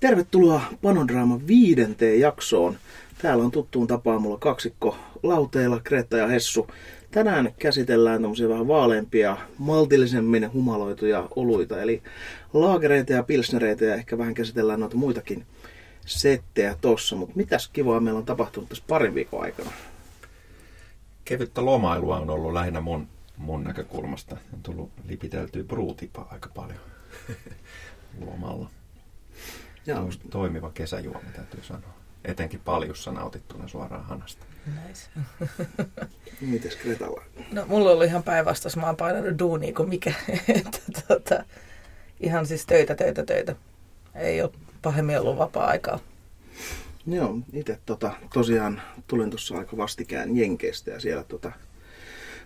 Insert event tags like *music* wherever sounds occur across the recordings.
Tervetuloa Panodraaman viidenteen jaksoon. Täällä on tuttuun tapaan mulla kaksikko lauteilla, Kreta ja Hessu. Tänään käsitellään tämmöisiä vähän vaaleampia, maltillisemmin humaloituja oluita, eli laagereita ja pilsnereitä ja ehkä vähän käsitellään noita muitakin settejä tossa. Mutta mitäs kivaa meillä on tapahtunut tässä parin viikon aikana? Kevyttä lomailua on ollut lähinnä mun, mun näkökulmasta. On tullut lipiteltyä bruutipaa aika paljon *laughs* lomalla. Joo. To- toimiva kesäjuoma täytyy sanoa. Etenkin paljussa nautittuna suoraan hanasta. Nice. *laughs* Mites Kretalla? No, mulla oli ihan päinvastaus. Mä oon painanut duunia kuin mikä. *laughs* Että, tota, ihan siis töitä, töitä, töitä. Ei ole pahemmin ollut vapaa-aikaa. Joo, itse tota, tosiaan tulin tuossa aika vastikään Jenkeistä ja siellä tota,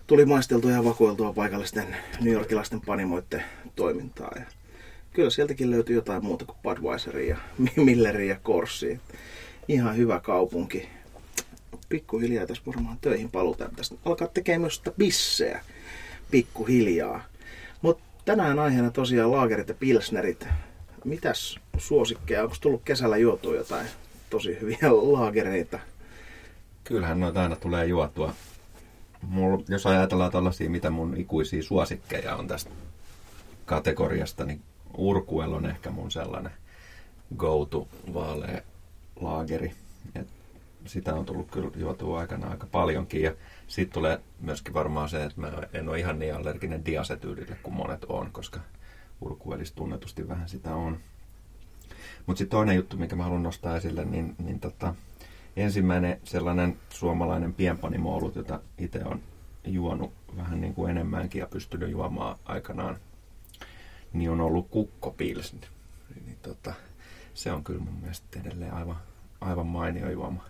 tuli maisteltua ja vakoiltua paikallisten New Yorkilaisten panimoiden toimintaa. Ja kyllä sieltäkin löytyi jotain muuta kuin Budweiseria ja *laughs* Milleria ja Korsia. Ihan hyvä kaupunki. Pikkuhiljaa tässä varmaan töihin palutaan. Tästä alkaa tekemään myös sitä bissejä pikkuhiljaa. Mutta tänään aiheena tosiaan laagerit ja pilsnerit. Mitäs suosikkeja? Onko tullut kesällä juotua jotain tosi hyviä *laughs* laagereita? Kyllähän noita aina tulee juotua. Mulla, jos ajatellaan tällaisia, mitä mun ikuisia suosikkeja on tästä kategoriasta, niin Urkuel on ehkä mun sellainen go-to vaalea laageri. Et sitä on tullut kyllä juotua aikana aika paljonkin. Ja sitten tulee myöskin varmaan se, että mä en ole ihan niin allerginen diasetyylille kuin monet on, koska Urkuelissa tunnetusti vähän sitä on. Mutta sitten toinen juttu, mikä mä haluan nostaa esille, niin, niin tota, ensimmäinen sellainen suomalainen pienpanimoulut, jota itse on juonut vähän niin kuin enemmänkin ja pystynyt juomaan aikanaan, niin on ollut kukkopilsni. Niin tota, se on kyllä mun mielestä edelleen aivan, aivan mainio juoma.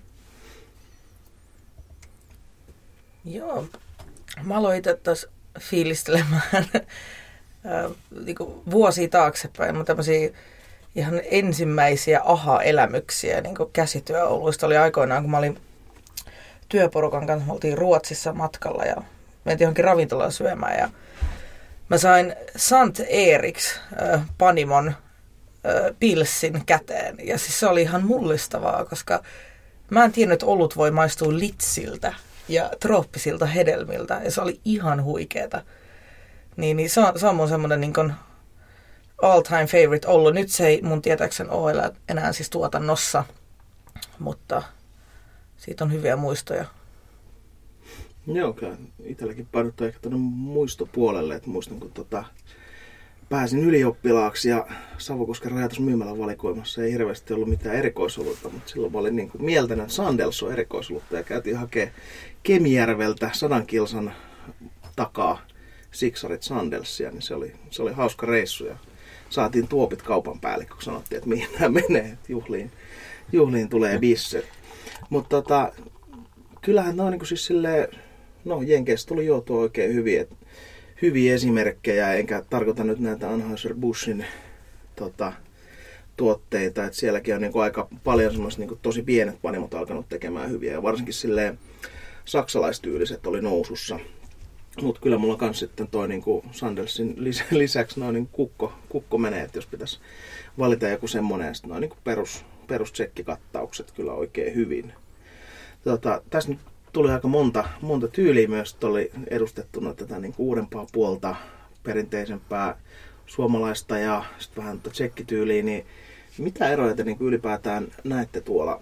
Joo. Mä aloin itse fiilistelemään *laughs* äh, niin vuosia taaksepäin. Mun tämmöisiä ihan ensimmäisiä aha-elämyksiä niin käsityöoluista oli aikoinaan, kun mä olin työporukan kanssa, me oltiin Ruotsissa matkalla ja mentiin johonkin ravintolaan syömään ja mä sain Sant Eriks äh, Panimon äh, pilssin käteen ja siis se oli ihan mullistavaa, koska mä en tiennyt, että olut voi maistua litsiltä ja trooppisilta hedelmiltä ja se oli ihan huikeeta. Niin, niin se on, se on mun semmoinen niin kuin all time favorite ollut. Nyt se ei mun tietääkseni ole enää siis tuotannossa, mutta siitä on hyviä muistoja. Joo, kyllä itselläkin painottuu ehkä tuonne muistopuolelle, että muistan kun tota, pääsin ylioppilaaksi ja Savukosken rajatus myymälän valikoimassa ei hirveästi ollut mitään erikoisolutta, mutta silloin mä olin niin kuin mieltänyt Sandelso erikoisolutta ja käytiin hakemaan Kemijärveltä sadan kilsan takaa Siksarit Sandelsia, niin se oli, se oli hauska reissu ja saatiin tuopit kaupan päälle, kun sanottiin, että mihin nämä menee, että juhliin, juhliin tulee bisse. Mutta tota, kyllähän ne on niin siis silleen, no Jenkeissä tuli juotua oikein hyvin, että hyviä esimerkkejä, enkä tarkoita nyt näitä Anheuser-Buschin tota, tuotteita, että sielläkin on niin kuin aika paljon semmoiset niin kuin tosi pienet panimot alkanut tekemään hyviä, ja varsinkin silleen saksalaistyyliset oli nousussa. Mutta kyllä mulla kans sitten toi niinku Sandelsin *laughs* lisäksi noin niin kukko, kukko menee, että jos pitäisi valita joku semmoinen, sitten noin niin perus, perustsekkikattaukset kyllä oikein hyvin. Tota, tässä nyt tuli aika monta, monta tyyliä myös, oli edustettuna tätä niin uudempaa puolta, perinteisempää suomalaista ja sitten vähän tsekkityyliä, niin mitä eroja te niin ylipäätään näette tuolla,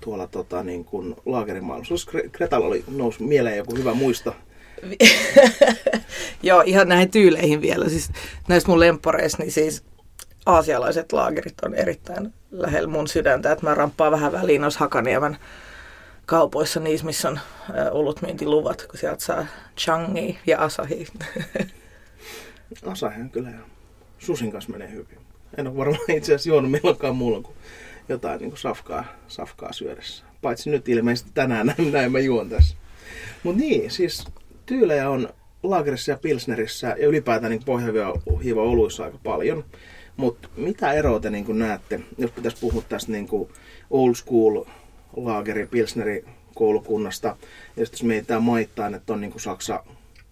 tuolla tota, niin kuin laagerimaailmassa? Jos Kretalla oli noussut mieleen joku hyvä muista? *laughs* Joo, ihan näihin tyyleihin vielä. Siis näissä mun lemppareissa, niin siis aasialaiset laagerit on erittäin lähellä mun sydäntä, että mä ramppaan vähän väliin noissa Hakaniemen kaupoissa niissä, missä on olutmyyntiluvat, kun sieltä saa Changi ja Asahi. *laughs* Asahi on kyllä Susin kanssa menee hyvin. En ole varmaan *laughs* itse asiassa juonut milloinkaan muulla kuin jotain niin kuin safkaa, safkaa syödessä. Paitsi nyt ilmeisesti tänään näin *laughs* mä juon tässä. Mutta niin, siis tyylejä on laagerissa ja pilsnerissä ja ylipäätään niin pohjahiiva oluissa aika paljon. Mutta mitä eroa te niin näette, jos pitäisi puhua tästä niin old school laageri, pilsneri koulukunnasta. Ja sitten jos mietitään maittain, että on niin kuin Saksa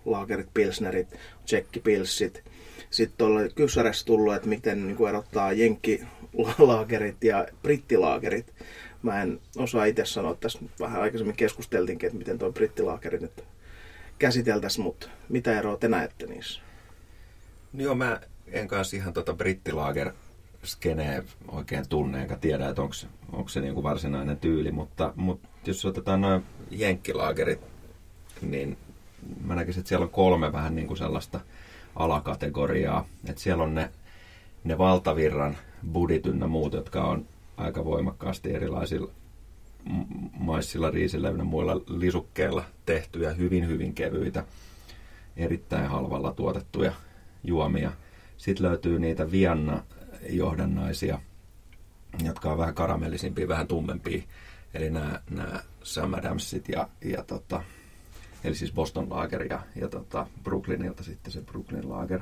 laagerit, pilsnerit, tsekkipilssit. Sitten tuolla kysärässä tullut, että miten niin kuin erottaa jenkki laagerit ja brittilaagerit. Mä en osaa itse sanoa, tässä vähän aikaisemmin keskusteltiinkin, että miten tuo brittilaakeri nyt käsiteltäisiin, mutta mitä eroa te näette niissä? Joo, mä en kanssa ihan tota brittilaager skenee oikein tunne, enkä tiedä, että onko se niinku varsinainen tyyli, mutta, mutta jos otetaan noin jenkkilaagerit, niin mä näkisin, että siellä on kolme vähän niin kuin sellaista alakategoriaa. Että siellä on ne, ne valtavirran budit ynnä muut, jotka on aika voimakkaasti erilaisilla maissilla, riisillä ja muilla lisukkeilla tehtyjä, hyvin hyvin kevyitä, erittäin halvalla tuotettuja juomia. Sitten löytyy niitä Vianna johdannaisia, jotka on vähän karamellisimpia, vähän tummempia. Eli nämä, nämä Sam Adamsit ja, ja tota, eli siis Boston Lager ja, ja tota Brooklynilta sitten se Brooklyn Lager,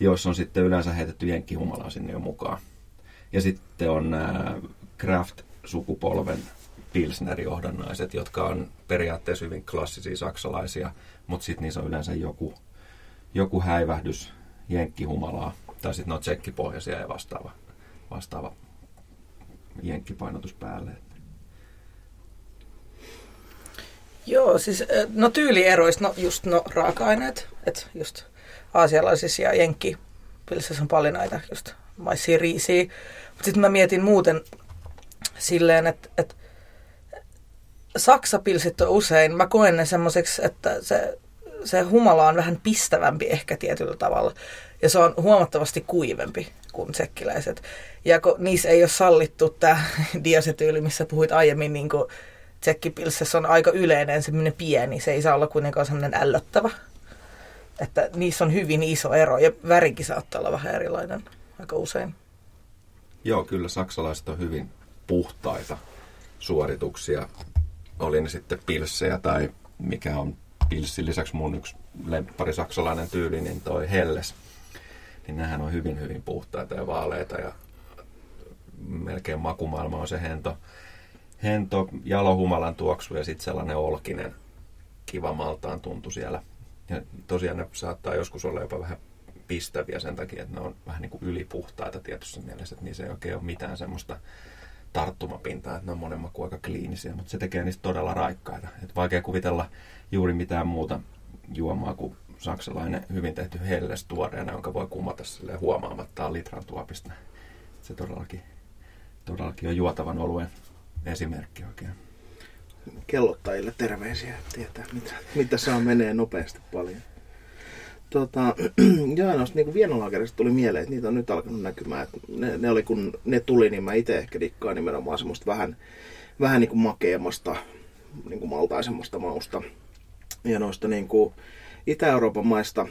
joissa on sitten yleensä heitetty jenkkihumalaa sinne jo mukaan. Ja sitten on nämä Craft-sukupolven Pilsner-johdannaiset, jotka on periaatteessa hyvin klassisia saksalaisia, mutta sitten niissä on yleensä joku, joku häivähdys jenkkihumalaa, tai sitten ne on tsekkipohjaisia ja vastaava, vastaava jenkkipainotus päälle. Joo, siis no tyylieroista, no just no raaka-aineet, että just aasialaisissa ja jenkki on paljon näitä just maissia, riisiä. Mutta sitten mä mietin muuten silleen, että, että saksapilsit on usein, mä koen ne semmoiseksi, että se, se humala on vähän pistävämpi ehkä tietyllä tavalla. Ja se on huomattavasti kuivempi kuin tsekkiläiset. Ja kun niissä ei ole sallittu tämä *laughs* diasetyyli, missä puhuit aiemmin, niin kuin tsekkipilsessä on aika yleinen, semmoinen pieni. Se ei saa olla kuitenkaan semmoinen ällöttävä. Että niissä on hyvin iso ero ja värikin saattaa olla vähän erilainen aika usein. Joo, kyllä saksalaiset on hyvin puhtaita suorituksia. Oli ne sitten pilssejä tai mikä on pilssin lisäksi mun yksi lemppari saksalainen tyyli, niin toi Helles. Niin nehän on hyvin, hyvin puhtaita ja vaaleita ja melkein makumaailma on se hento hento, jalohumalan tuoksu ja sitten sellainen olkinen kiva maltaan tuntu siellä. Ja tosiaan ne saattaa joskus olla jopa vähän pistäviä sen takia, että ne on vähän niin kuin ylipuhtaita tietyssä mielessä, että niissä ei oikein ole mitään semmoista tarttumapintaa, että ne on monen maku aika kliinisiä, mutta se tekee niistä todella raikkaita. Et vaikea kuvitella juuri mitään muuta juomaa kuin saksalainen hyvin tehty helles tuoreena, jonka voi kumata sille huomaamattaan litran tuopista. Se todellakin, todellakin on juotavan oluen esimerkki oikein. Kellottajille terveisiä, tietää mitä, mitä saa menee nopeasti paljon. Tota, *clears throat* joo, noista niin vienolaakerista tuli mieleen, että niitä on nyt alkanut näkymään. Että ne, ne, oli, kun ne tuli, niin mä itse ehkä dikkaan nimenomaan semmoista vähän, vähän niin kuin makeammasta, niin kuin maltaisemmasta mausta. Ja noista niin kuin Itä-Euroopan maista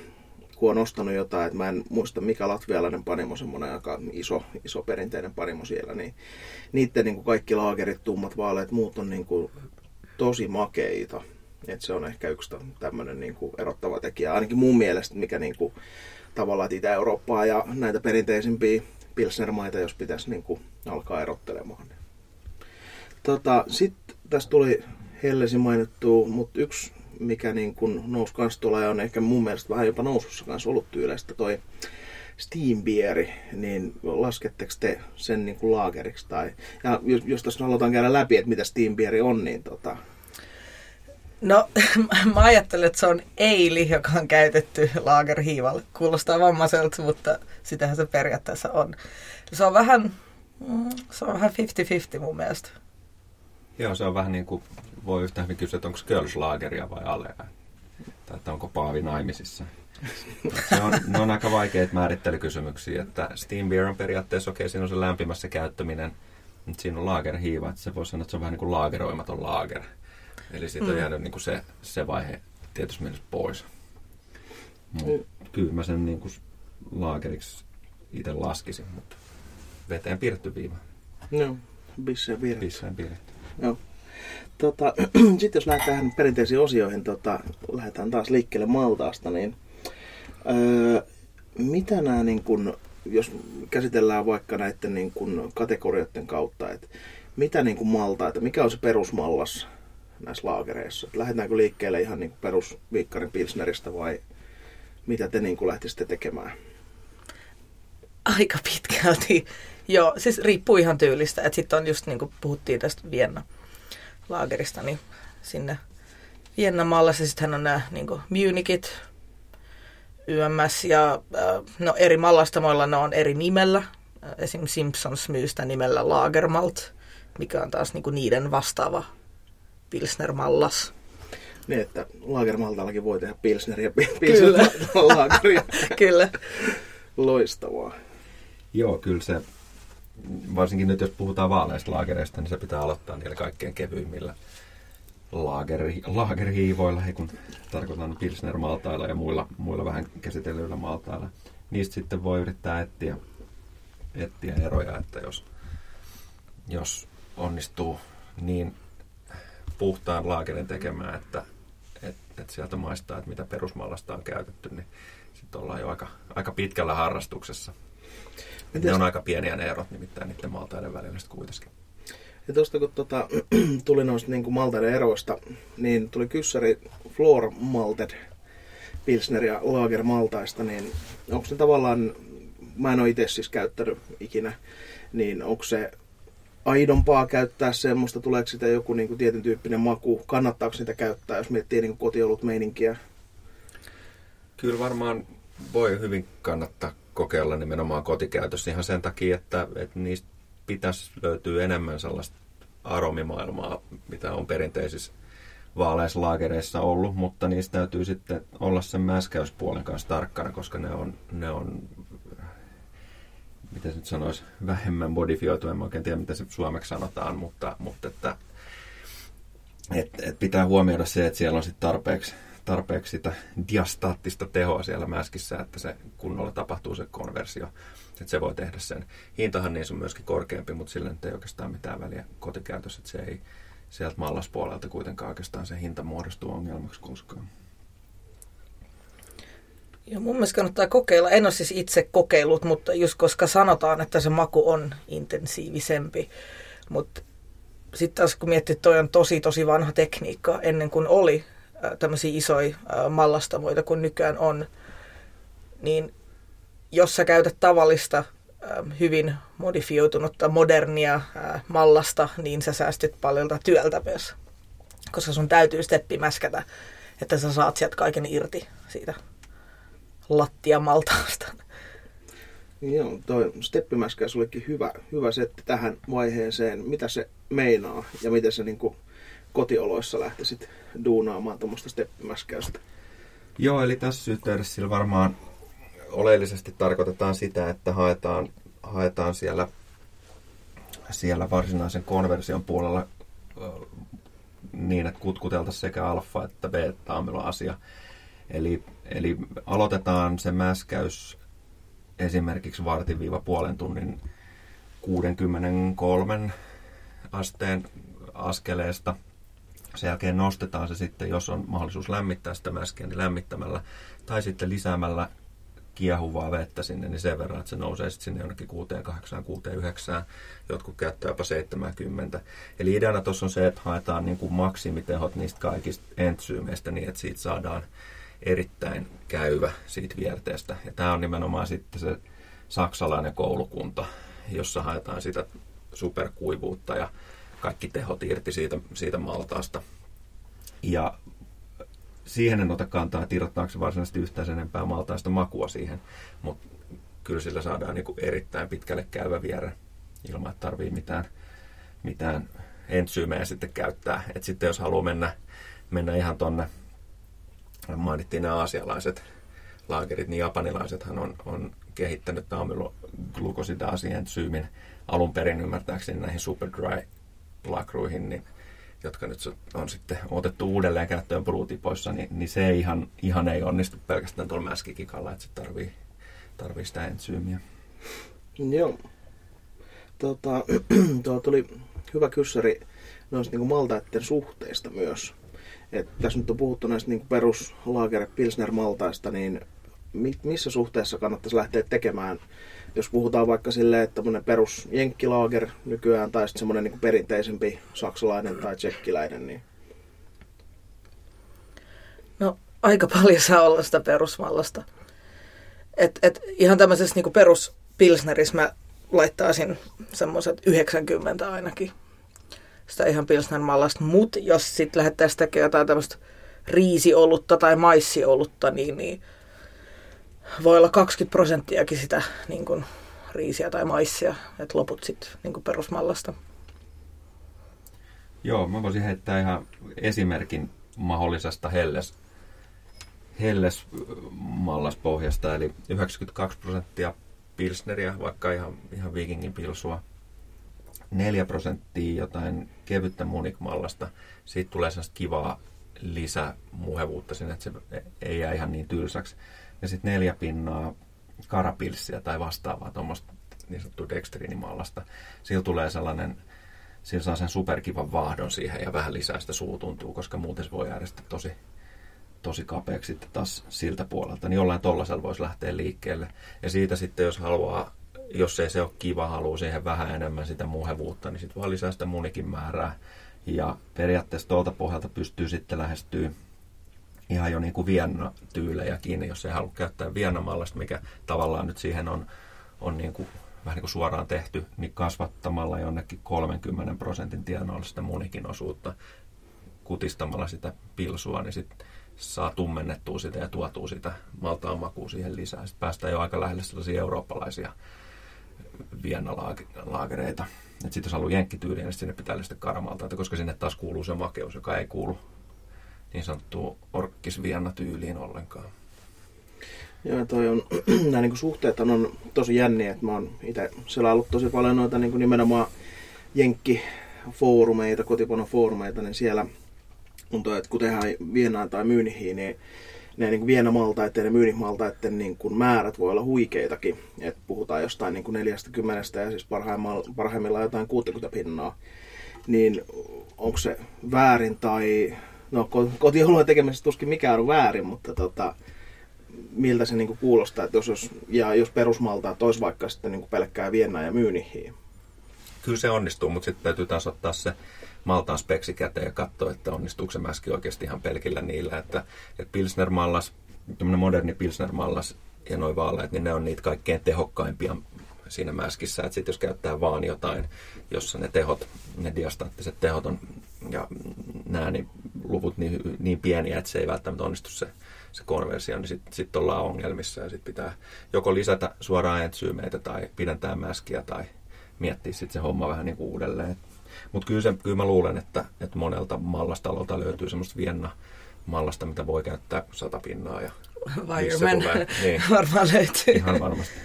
kun on ostanut jotain, että mä en muista mikä latvialainen panimo, semmoinen aika iso, iso perinteinen panimo siellä, niin niiden niin kuin kaikki laakerit, tummat vaaleet, muut on niin kuin tosi makeita. Et se on ehkä yksi tämmöinen niin kuin erottava tekijä, ainakin mun mielestä, mikä niin kuin, tavallaan Itä-Eurooppaa ja näitä perinteisimpiä pilsnermaita, jos pitäisi niin kuin, alkaa erottelemaan. Tota, Sitten tässä tuli Hellesi mainittu, mutta yksi mikä niin kuin nousi kans tuolla ja on ehkä mun mielestä vähän jopa nousussa kanssa ollut tyyleistä toi Steam Beeri, niin lasketteko te sen niin kuin laageriksi? Tai, ja jos, jos tässä halutaan käydä läpi, että mitä Steam Beeri on, niin tota... No, *laughs* mä ajattelen, että se on eili, joka on käytetty laagerhiivalle. Kuulostaa vammaiselta, mutta sitähän se periaatteessa on. Se on vähän, mm, se on vähän 50-50 mun mielestä. Joo, se on vähän niin kuin voi yhtä hyvin kysyä, että onko Kölslaageria vai Alea. Tai että onko Paavi naimisissa. Se on, ne on aika vaikeita määrittelykysymyksiä, että Steam Beer on periaatteessa okei, okay, siinä on se lämpimässä käyttäminen, mutta siinä on laagerhiiva, että se voi sanoa, että se on vähän niin kuin laageroimaton laager. Eli siitä mm. on jäänyt niin kuin se, se vaihe tietysti mielessä pois. Mut mm. Kyllä mä sen niin kuin laageriksi itse laskisin, mutta veteen piirretty viiva. No, bisseen piirretty. Bisseen piirretty. Joo. Tota, *clears throat* Sitten jos lähdetään perinteisiin osioihin, tota, lähdetään taas liikkeelle Maltaasta, niin öö, mitä nämä, niin kun, jos käsitellään vaikka näiden niin kun, kategorioiden kautta, että mitä niin kun Malta, että mikä on se perusmallas näissä laagereissa? Että lähdetäänkö liikkeelle ihan niin perusviikkarin pilsneristä vai mitä te niin lähtisitte tekemään? Aika pitkälti. Joo, siis riippuu ihan tyylistä. Että sitten on just niin kuin puhuttiin tästä Vienna laagerista, niin sinne Viennan mallassa sitten on nämä niin Munichit, YMS ja äh, no eri mallastamoilla ne on eri nimellä. Esim. Simpsons myy sitä nimellä Lagermalt, mikä on taas niin kuin niiden vastaava Pilsner-mallas. Niin, että Lagermaltallakin voi tehdä Pilsneria Pilsner Lageria. *laughs* Kyllä. Loistavaa. Joo, kyllä se, varsinkin nyt jos puhutaan vaaleista laagereista, niin se pitää aloittaa niillä kaikkein kevyimmillä laageri, laagerhiivoilla, ei kun tarkoitan Pilsner-maltailla ja muilla, muilla vähän käsitellyillä maltailla. Niistä sitten voi yrittää etsiä, etsiä eroja, että jos, jos onnistuu niin puhtaan laakerin tekemään, että, että, että sieltä maistaa, että mitä perusmallasta on käytetty, niin sitten ollaan jo aika, aika pitkällä harrastuksessa. Ne on aika pieniä ne erot nimittäin niiden maltaiden välillä kuitenkin. Ja tuosta kun tota, *clears throat* tuli noista niin maltaiden eroista, niin tuli kyssäri Floor Malted Pilsner ja Lager maltaista, niin onko se tavallaan, mä en ole itse siis käyttänyt ikinä, niin onko se aidompaa käyttää semmoista, tuleeko sitä joku niin kuin tietyn tyyppinen maku, kannattaako sitä käyttää, jos miettii niin kotiolut meininkiä? Kyllä varmaan voi hyvin kannattaa kokeilla nimenomaan kotikäytössä ihan sen takia, että, että niistä pitäisi löytyä enemmän sellaista aromimaailmaa, mitä on perinteisissä vaaleissa ollut, mutta niistä täytyy sitten olla sen mäskäyspuolen kanssa tarkkana, koska ne on, ne on se nyt sanoisi, vähemmän modifioitu, en oikein tiedä, mitä se suomeksi sanotaan, mutta, mutta että, et, et pitää huomioida se, että siellä on sitten tarpeeksi, tarpeeksi sitä diastaattista tehoa siellä mäskissä, että se kunnolla tapahtuu se konversio että se voi tehdä sen. Hintahan niin on myöskin korkeampi, mutta sillä nyt ei oikeastaan mitään väliä kotikäytössä, että se ei sieltä mallaspuolelta kuitenkaan oikeastaan se hinta muodostuu ongelmaksi koskaan. Joo, mun mielestä kannattaa kokeilla. En ole siis itse kokeillut, mutta just koska sanotaan, että se maku on intensiivisempi. Mutta sitten taas kun miettii, että toi on tosi tosi vanha tekniikka ennen kuin oli tämmöisiä isoja mallastamoita kuin nykyään on, niin jos sä käytät tavallista hyvin modifioitunutta modernia mallasta, niin sä säästyt paljon työltä myös. Koska sun täytyy steppimäskätä, että sä saat sieltä kaiken irti siitä lattiamaltaasta. Joo, toi steppimäskä sullekin hyvä, hyvä setti tähän vaiheeseen. Mitä se meinaa ja miten se niin kotioloissa lähtisit duunaamaan tuommoista steppimäskäystä? Joo, eli tässä yhteydessä varmaan oleellisesti tarkoitetaan sitä, että haetaan, haetaan siellä, siellä varsinaisen konversion puolella niin, että kutkuteltaisiin sekä alfa- että beta-amyloasia. Eli, eli aloitetaan se mäskäys esimerkiksi vartin-puolen tunnin 63 asteen askeleesta. Sen jälkeen nostetaan se sitten, jos on mahdollisuus lämmittää sitä mäskeä, niin lämmittämällä tai sitten lisäämällä kiehuvaa vettä sinne, niin sen verran, että se nousee sitten sinne jonnekin 6, 8, 6, 9, jotkut käyttää jopa 70. Eli ideana tuossa on se, että haetaan niin kuin maksimitehot niistä kaikista entsyymeistä niin, että siitä saadaan erittäin käyvä siitä vierteestä. Ja tämä on nimenomaan sitten se saksalainen koulukunta, jossa haetaan sitä superkuivuutta ja kaikki tehot irti siitä, siitä maltaasta. Ja siihen en ota kantaa, että irrottaako se varsinaisesti yhtään sen enempää maltaista makua siihen, mutta kyllä sillä saadaan niin erittäin pitkälle käyvä vierä ilman, että tarvii mitään, mitään entsyymejä sitten käyttää. Et sitten jos haluaa mennä, mennä ihan tonne, mainittiin nämä aasialaiset laakerit, niin japanilaisethan on, on kehittänyt amyloglukosidaazientsyymin alun perin ymmärtääkseni näihin superdry lakruihin, niin jotka nyt on sitten otettu uudelleen käyttöön brutipoissa, niin, niin se ihan, ihan ei onnistu pelkästään tuolla mäskikikalla, että se tarvii, tarvii sitä entsyymiä. Joo. Tota, *clears throat* tuo tuli hyvä kyssäri noista niin maltaiden suhteista myös. Et tässä nyt on puhuttu näistä niin peruslager Pilsner maltaista, niin missä suhteessa kannattaisi lähteä tekemään jos puhutaan vaikka silleen, että tämmöinen perus jenkkilaager nykyään tai sitten semmoinen niin perinteisempi saksalainen tai tsekkiläinen, niin No aika paljon saa olla sitä perusmallasta. Et, et ihan tämmöisessä niin perus Pilsnerissä mä laittaisin semmoiset 90 ainakin sitä ihan Pilsner mallasta. Mutta jos sitten lähdettäisiin tekemään jotain tämmöistä riisiolutta tai maissiolutta, niin, niin voi olla 20 prosenttiakin sitä niin kuin, riisiä tai maissia, että loput sitten niin perusmallasta. Joo, mä voisin heittää ihan esimerkin mahdollisesta helles, helles mallaspohjasta, eli 92 prosenttia pilsneriä, vaikka ihan, ihan vikingin pilsua, 4 prosenttia jotain kevyttä munikmallasta. Siitä tulee sellaista kivaa lisämuhevuutta sinne, että se ei jää ihan niin tylsäksi. Ja sitten neljä pinnaa karapilssiä tai vastaavaa tuommoista niin sanottua dextrinimallasta. Sillä tulee sellainen, sillä saa sen superkivan vaahdon siihen ja vähän lisää sitä suutuntuu, koska muuten se voi jäädä tosi, tosi kapeaksi sitten taas siltä puolelta. Niin jollain tollasella voisi lähteä liikkeelle. Ja siitä sitten, jos haluaa, jos ei se ole kiva, haluaa siihen vähän enemmän sitä muhevuutta, niin sitten vaan lisää sitä munikin määrää. Ja periaatteessa tuolta pohjalta pystyy sitten lähestyä ihan jo niin kuin Vienna-tyylejäkin, jos ei halua käyttää Vienna-mallasta, mikä tavallaan nyt siihen on, on niin kuin, vähän niin kuin suoraan tehty, niin kasvattamalla jonnekin 30 prosentin tienoilla sitä munikin osuutta, kutistamalla sitä pilsua, niin sitten saa tummennettua sitä ja tuotua sitä maltaan makua siihen lisää. Sitten päästään jo aika lähelle sellaisia eurooppalaisia Vienna-laagereita. Sitten jos haluaa jenkkityyliä, niin sinne pitää sitä karamalta, koska sinne taas kuuluu se makeus, joka ei kuulu niin sanottuun orkkisvianna-tyyliin ollenkaan. Joo, toi on, *clears throat* nämä niin suhteet on tosi jänniä, että mä oon itse siellä ollut tosi paljon noita niin nimenomaan jenkkifoorumeita, kotipanofoorumeita, niin siellä on toi, että kun tehdään Vienaan tai Myynihiin, niin ne niin Vienamaltaiden ja Myynihmaltaiden niin kuin määrät voi olla huikeitakin. Et puhutaan jostain niin kuin 40 ja siis parhaimmillaan jotain 60 pinnaa. Niin onko se väärin tai no kotiolojen tekemisessä tuskin mikään on väärin, mutta tota, miltä se niinku kuulostaa, että jos, jos, ja jos perusmaltaa tois vaikka sitten niinku pelkkää Viennaa ja Myynihiin? Kyllä se onnistuu, mutta sitten täytyy taas ottaa se maltaan speksi käteen ja katsoa, että onnistuuko se mäski oikeasti ihan pelkillä niillä, että, että Pilsner-mallas, moderni Pilsner-mallas ja noin vaaleet, niin ne on niitä kaikkein tehokkaimpia siinä mäskissä, että sitten jos käyttää vaan jotain, jossa ne tehot, ne diastaattiset tehot on ja nämä niin luvut niin, niin pieniä, että se ei välttämättä onnistu se, se konversio, niin sitten sit ollaan ongelmissa ja sitten pitää joko lisätä suoraan entsyymeitä tai pidentää mäskiä tai miettiä sitten se homma vähän niin kuin uudelleen. Mutta kyllä, kyllä mä luulen, että, että monelta mallastalolta löytyy semmoista Vienna mallasta, mitä voi käyttää sata pinnaa. Ja Wireman niin. *laughs* varmaan löytyy. Ihan varmasti.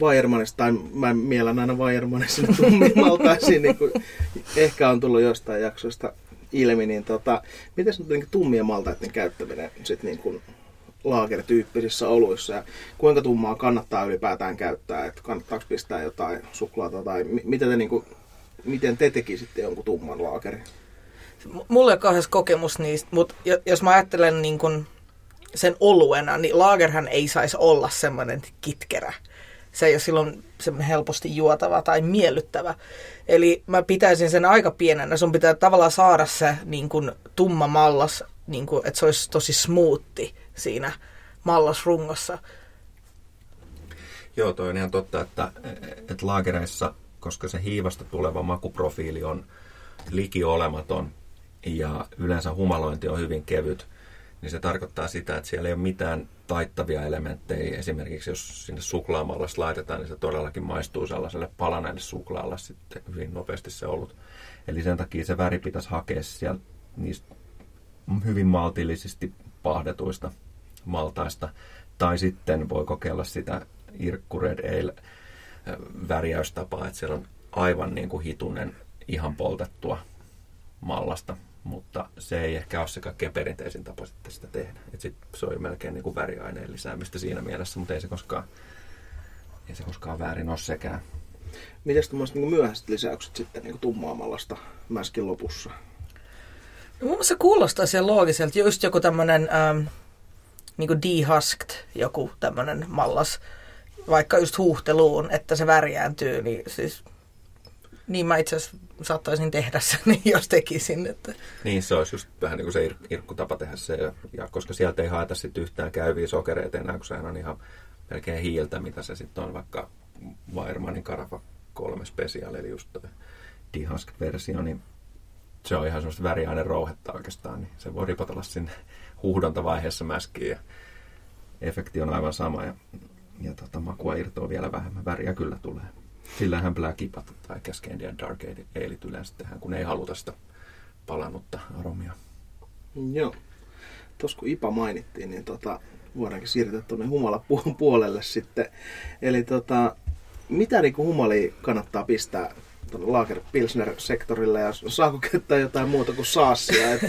Wiremanista, tai mä mielen aina Wiremanissa tummimaltaisiin, *laughs* niin kuin ehkä on tullut jostain jaksoista ilmi, niin tota, miten niin tummien maltaiden käyttäminen sit niin kuin laagerityyppisissä oluissa ja kuinka tummaa kannattaa ylipäätään käyttää, että kannattaako pistää jotain suklaata tai miten te, niin kuin, miten te tekisitte jonkun tumman laakerin? Mulla ei ole kokemus niistä, mutta jos mä ajattelen niin kuin sen oluena, niin laagerhan ei saisi olla semmoinen kitkerä se ei ole silloin semmoinen helposti juotava tai miellyttävä. Eli mä pitäisin sen aika pienenä. Sun pitää tavallaan saada se niin kuin, tumma mallas, niin kuin, että se olisi tosi smoothi siinä mallasrungossa. Joo, toi on ihan totta, että, että laagereissa, koska se hiivasta tuleva makuprofiili on liki olematon ja yleensä humalointi on hyvin kevyt, niin se tarkoittaa sitä, että siellä ei ole mitään taittavia elementtejä. Esimerkiksi jos sinne suklaamalla laitetaan, niin se todellakin maistuu sellaiselle palaneelle suklaalle sitten hyvin nopeasti se ollut. Eli sen takia se väri pitäisi hakea sieltä niistä hyvin maltillisesti pahdetuista maltaista. Tai sitten voi kokeilla sitä Irkku Red Ale värjäystapaa, että siellä on aivan niin kuin hitunen ihan poltettua mallasta mutta se ei ehkä ole se kaikkein perinteisin tapa sitten sitä tehdä. Et sit se on melkein niin kuin väriaineen lisäämistä siinä mielessä, mutta ei se koskaan, ei se koskaan väärin ole sekään. Miten tuommoiset niin myöhäiset lisäykset sitten niin tummaamallasta mäskin lopussa? No, mun mielestä kuulostaa siellä loogiselta. Just joku tämmöinen ähm, niin kuin dehusked, joku tämmöinen mallas, vaikka just huuhteluun, että se värjääntyy, niin siis niin mä itse asiassa saattaisin tehdä sen, *laughs* jos tekisin. Että. Niin, se olisi just vähän niin kuin se irkkutapa tehdä se. Ja, ja koska sieltä ei haeta sitten yhtään käyviä sokereita enää, kun sehän on ihan melkein hiiltä, mitä se sitten on vaikka Weirmanin Karafa 3 Special, eli just Dihask-versio, niin se on ihan semmoista väriainen rouhetta oikeastaan, niin se voi ripotella sinne huuhdontavaiheessa mäskiin ja efekti on aivan sama ja, ja tota, makua irtoaa vielä vähemmän, väriä kyllä tulee. Sillähän Black Ipat tai Cascadian Dark Ailit yleensä tehdään, kun ei haluta sitä palannutta aromia. Joo. Tuossa kun IPA mainittiin, niin tota, voidaankin siirtyä tuonne humalapuolelle sitten. Eli tota, mitä niin humalia kannattaa pistää Lager Pilsner-sektorille ja saako käyttää jotain muuta kuin saassia? Et...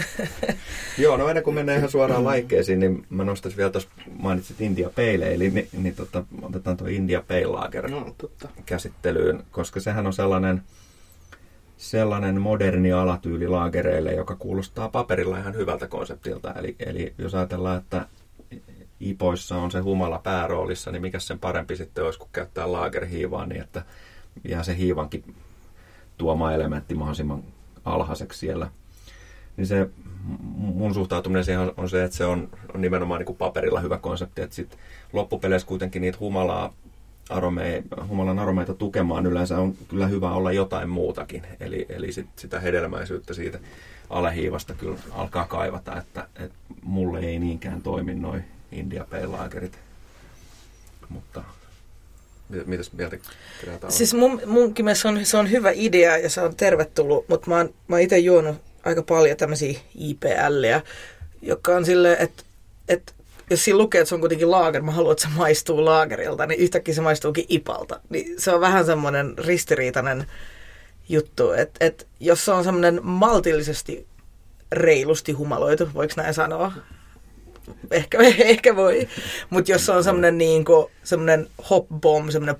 *laughs* Joo, no ennen kuin mennään ihan suoraan laikkeisiin, niin mä nostaisin vielä tuossa, mainitsit India Pale, eli niin, niin tota, otetaan tuo India Pale Lager no, totta. käsittelyyn, koska sehän on sellainen, sellainen moderni alatyyli laagereille, joka kuulostaa paperilla ihan hyvältä konseptilta. Eli, eli jos ajatellaan, että ipoissa on se humala pääroolissa, niin mikä sen parempi sitten olisi, kun käyttää laagerhiivaa, niin että jää se hiivankin tuoma elementti mahdollisimman alhaiseksi siellä. Niin se mun suhtautuminen siihen on se, että se on, nimenomaan niin kuin paperilla hyvä konsepti, että sit loppupeleissä kuitenkin niitä humalaa aromei, humalan aromeita tukemaan yleensä on kyllä hyvä olla jotain muutakin. Eli, eli sit, sitä hedelmäisyyttä siitä alehiivasta kyllä alkaa kaivata, että, että mulle ei niinkään toimi noin India Pale Mutta Mitäs mieltä? Siis mun, munkin mielestä se on, se on hyvä idea ja se on tervetullut, mutta mä oon, oon itse juonut aika paljon tämmöisiä IPLiä, joka on silleen, että, että jos siinä lukee, että se on kuitenkin laager, mä haluan, että se maistuu laagerilta, niin yhtäkkiä se maistuukin ipalta. Niin se on vähän semmoinen ristiriitainen juttu, että, että jos se on semmoinen maltillisesti reilusti humaloitu, voiko näin sanoa, ehkä, *laughs* ehkä voi. Mutta jos on semmoinen niin semmoinen hop bomb, semmoinen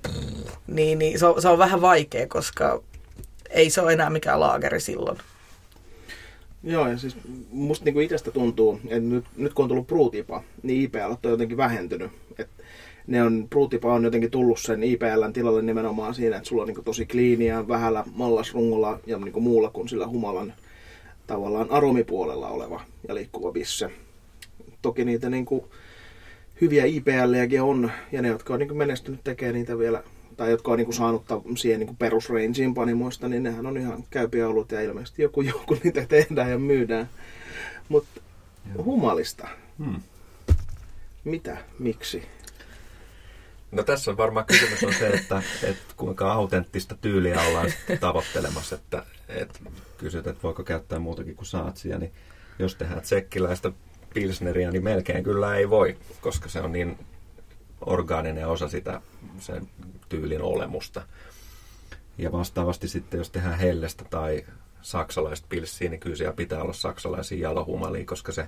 niin, niin se, on, se on vähän vaikea, koska ei se ole enää mikään laageri silloin. Joo, ja siis musta niinku itsestä tuntuu, että nyt, nyt kun on tullut Brutipa, niin IPL on jotenkin vähentynyt. Et ne on, Brutipa on jotenkin tullut sen IPLn tilalle nimenomaan siinä, että sulla on niinku tosi kliiniä, vähällä mallasrungolla ja niinku muulla kuin sillä humalan tavallaan aromipuolella oleva ja liikkuva bisse toki niitä niin kuin hyviä IPLjäkin on, ja ne, jotka on niin kuin menestynyt tekee niitä vielä, tai jotka on niin kuin saanut siihen niin perusrangeen panimoista, niin nehän on ihan käypiä ollut, ja ilmeisesti joku *laughs* joku niitä tehdään ja myydään. Mutta humalista. Hmm. Mitä? Miksi? No tässä on varmaan kysymys on se, että, että kuinka autenttista tyyliä ollaan tavoittelemassa, että, että kysyt, että voiko käyttää muutakin kuin saatsia, niin jos tehdään tsekkiläistä pilsneriä, niin melkein kyllä ei voi, koska se on niin orgaaninen osa sitä sen tyylin olemusta. Ja vastaavasti sitten, jos tehdään hellestä tai saksalaista pilssiä, niin kyllä siellä pitää olla saksalaisia jalohumalia, koska se,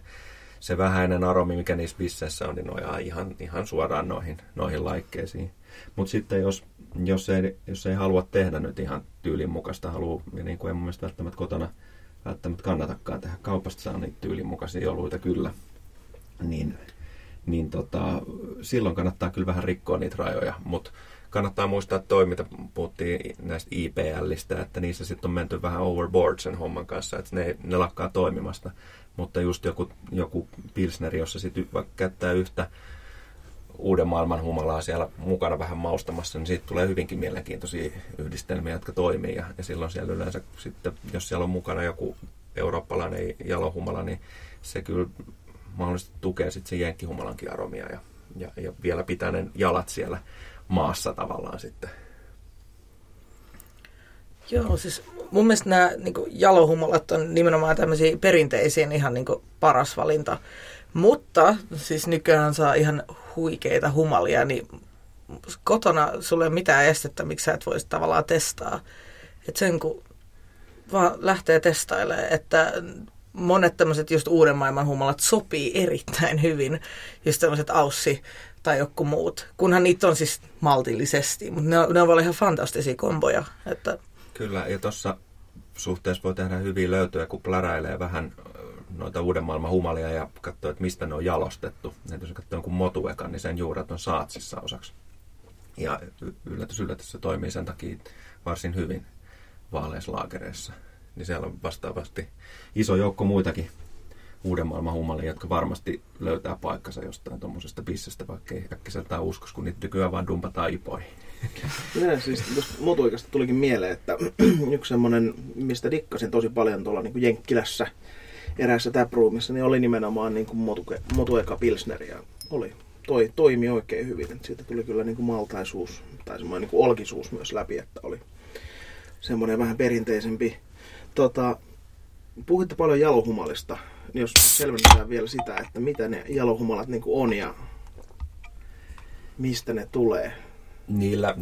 se vähäinen aromi, mikä niissä bisseissä on, niin nojaa ihan, ihan suoraan noihin, noihin laikkeisiin. Mutta sitten jos, jos, ei, jos ei halua tehdä nyt ihan tyylin mukaista, haluaa, ja niin kuin en mun mielestä välttämättä kotona välttämättä kannatakaan tehdä. Kaupasta saa niitä tyylin oluita kyllä. Niin, niin tota, silloin kannattaa kyllä vähän rikkoa niitä rajoja, mutta kannattaa muistaa, toi, mitä puhuttiin näistä IPListä, että niissä sitten on menty vähän overboard sen homman kanssa, että ne, ne lakkaa toimimasta. Mutta just joku, joku pilsneri, jossa sitten käyttää yhtä uuden maailman humalaa siellä mukana vähän maustamassa, niin siitä tulee hyvinkin mielenkiintoisia yhdistelmiä, jotka toimii. Ja, ja silloin siellä yleensä sitten, jos siellä on mukana joku eurooppalainen jalohumala, niin se kyllä mahdollisesti tukee sitten sen jenkkihumalankin aromia ja, ja, ja vielä pitää ne jalat siellä maassa tavallaan sitten. Joo, siis mun mielestä nämä niin jalohumalat on nimenomaan tämmöisiä perinteisiä ihan niin paras valinta. Mutta siis nykyään saa ihan huikeita humalia, niin kotona sulle ei ole mitään estettä, miksi sä et voisi tavallaan testaa. että sen kun vaan lähtee testailemaan, että monet tämmöiset just uuden maailman humalat sopii erittäin hyvin, just tämmöiset aussi tai joku muut, kunhan niitä on siis maltillisesti, mutta ne, on, ne on vaan ihan fantastisia komboja. Että... Kyllä, ja tuossa suhteessa voi tehdä hyviä löytöjä, kun pläräilee vähän noita uuden maailman humalia ja katsoo, että mistä ne on jalostettu. Et jos katsoo jonkun motuekan, niin sen juuret on saatsissa osaksi. Ja yllätys, yllätys, se toimii sen takia varsin hyvin vaaleissa. Niin siellä on vastaavasti iso joukko muitakin uuden maailman humalia, jotka varmasti löytää paikkansa jostain tuommoisesta bissestä, vaikka ei äkkiseltään uskos, kun niitä nykyään vaan dumpataan ipoihin. Minä siis motuikasta tulikin mieleen, että *clears throat* yksi semmoinen, mistä dikkasin tosi paljon tuolla niin kuin Jenkkilässä eräässä taproomissa, niin oli nimenomaan niin kuin motuke, motueka Pilsner ja oli, toi, toimi oikein hyvin. Että siitä tuli kyllä niin kuin maltaisuus tai semmoinen niin kuin olkisuus myös läpi, että oli semmoinen vähän perinteisempi. Tota, puhuitte paljon jalohumalista, niin jos selvennetään vielä sitä, että mitä ne jalohumalat niin kuin on ja mistä ne tulee. Niillä,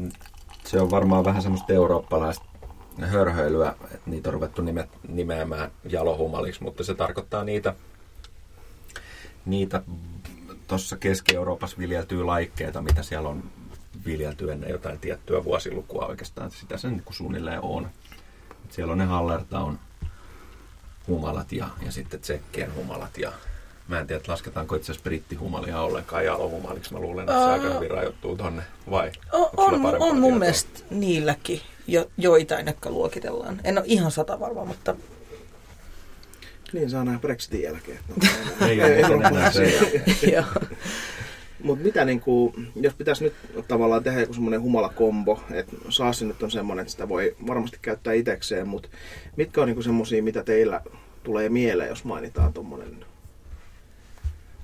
se on varmaan vähän semmoista eurooppalaista hörhöilyä, että niitä on ruvettu nime, nimeämään jalohumaliksi, mutta se tarkoittaa niitä, niitä tuossa Keski-Euroopassa viljeltyy laikkeita, mitä siellä on viljelty ennen jotain tiettyä vuosilukua oikeastaan. Sitä se niin suunnilleen on. Siellä on ne Hallertown humalat ja, ja sitten tsekkien humalat ja Mä en tiedä, lasketaanko itse asiassa brittihumalia ollenkaan jalohumaliksi. Mä luulen, että se aika hyvin rajoittuu tonne, vai? On, on, on mun tietoa? mielestä niilläkin jo, joitain, jotka luokitellaan. En ole ihan sata varma, mutta... Niin saa nähdä Brexitin jälkeen. ei ole se. Mutta mitä niin kuin, jos pitäisi nyt tavallaan tehdä joku semmoinen humalakombo, että saasi nyt on semmoinen, että sitä voi varmasti käyttää itsekseen, mutta mitkä on niin semmoisia, mitä teillä tulee mieleen, jos mainitaan tuommoinen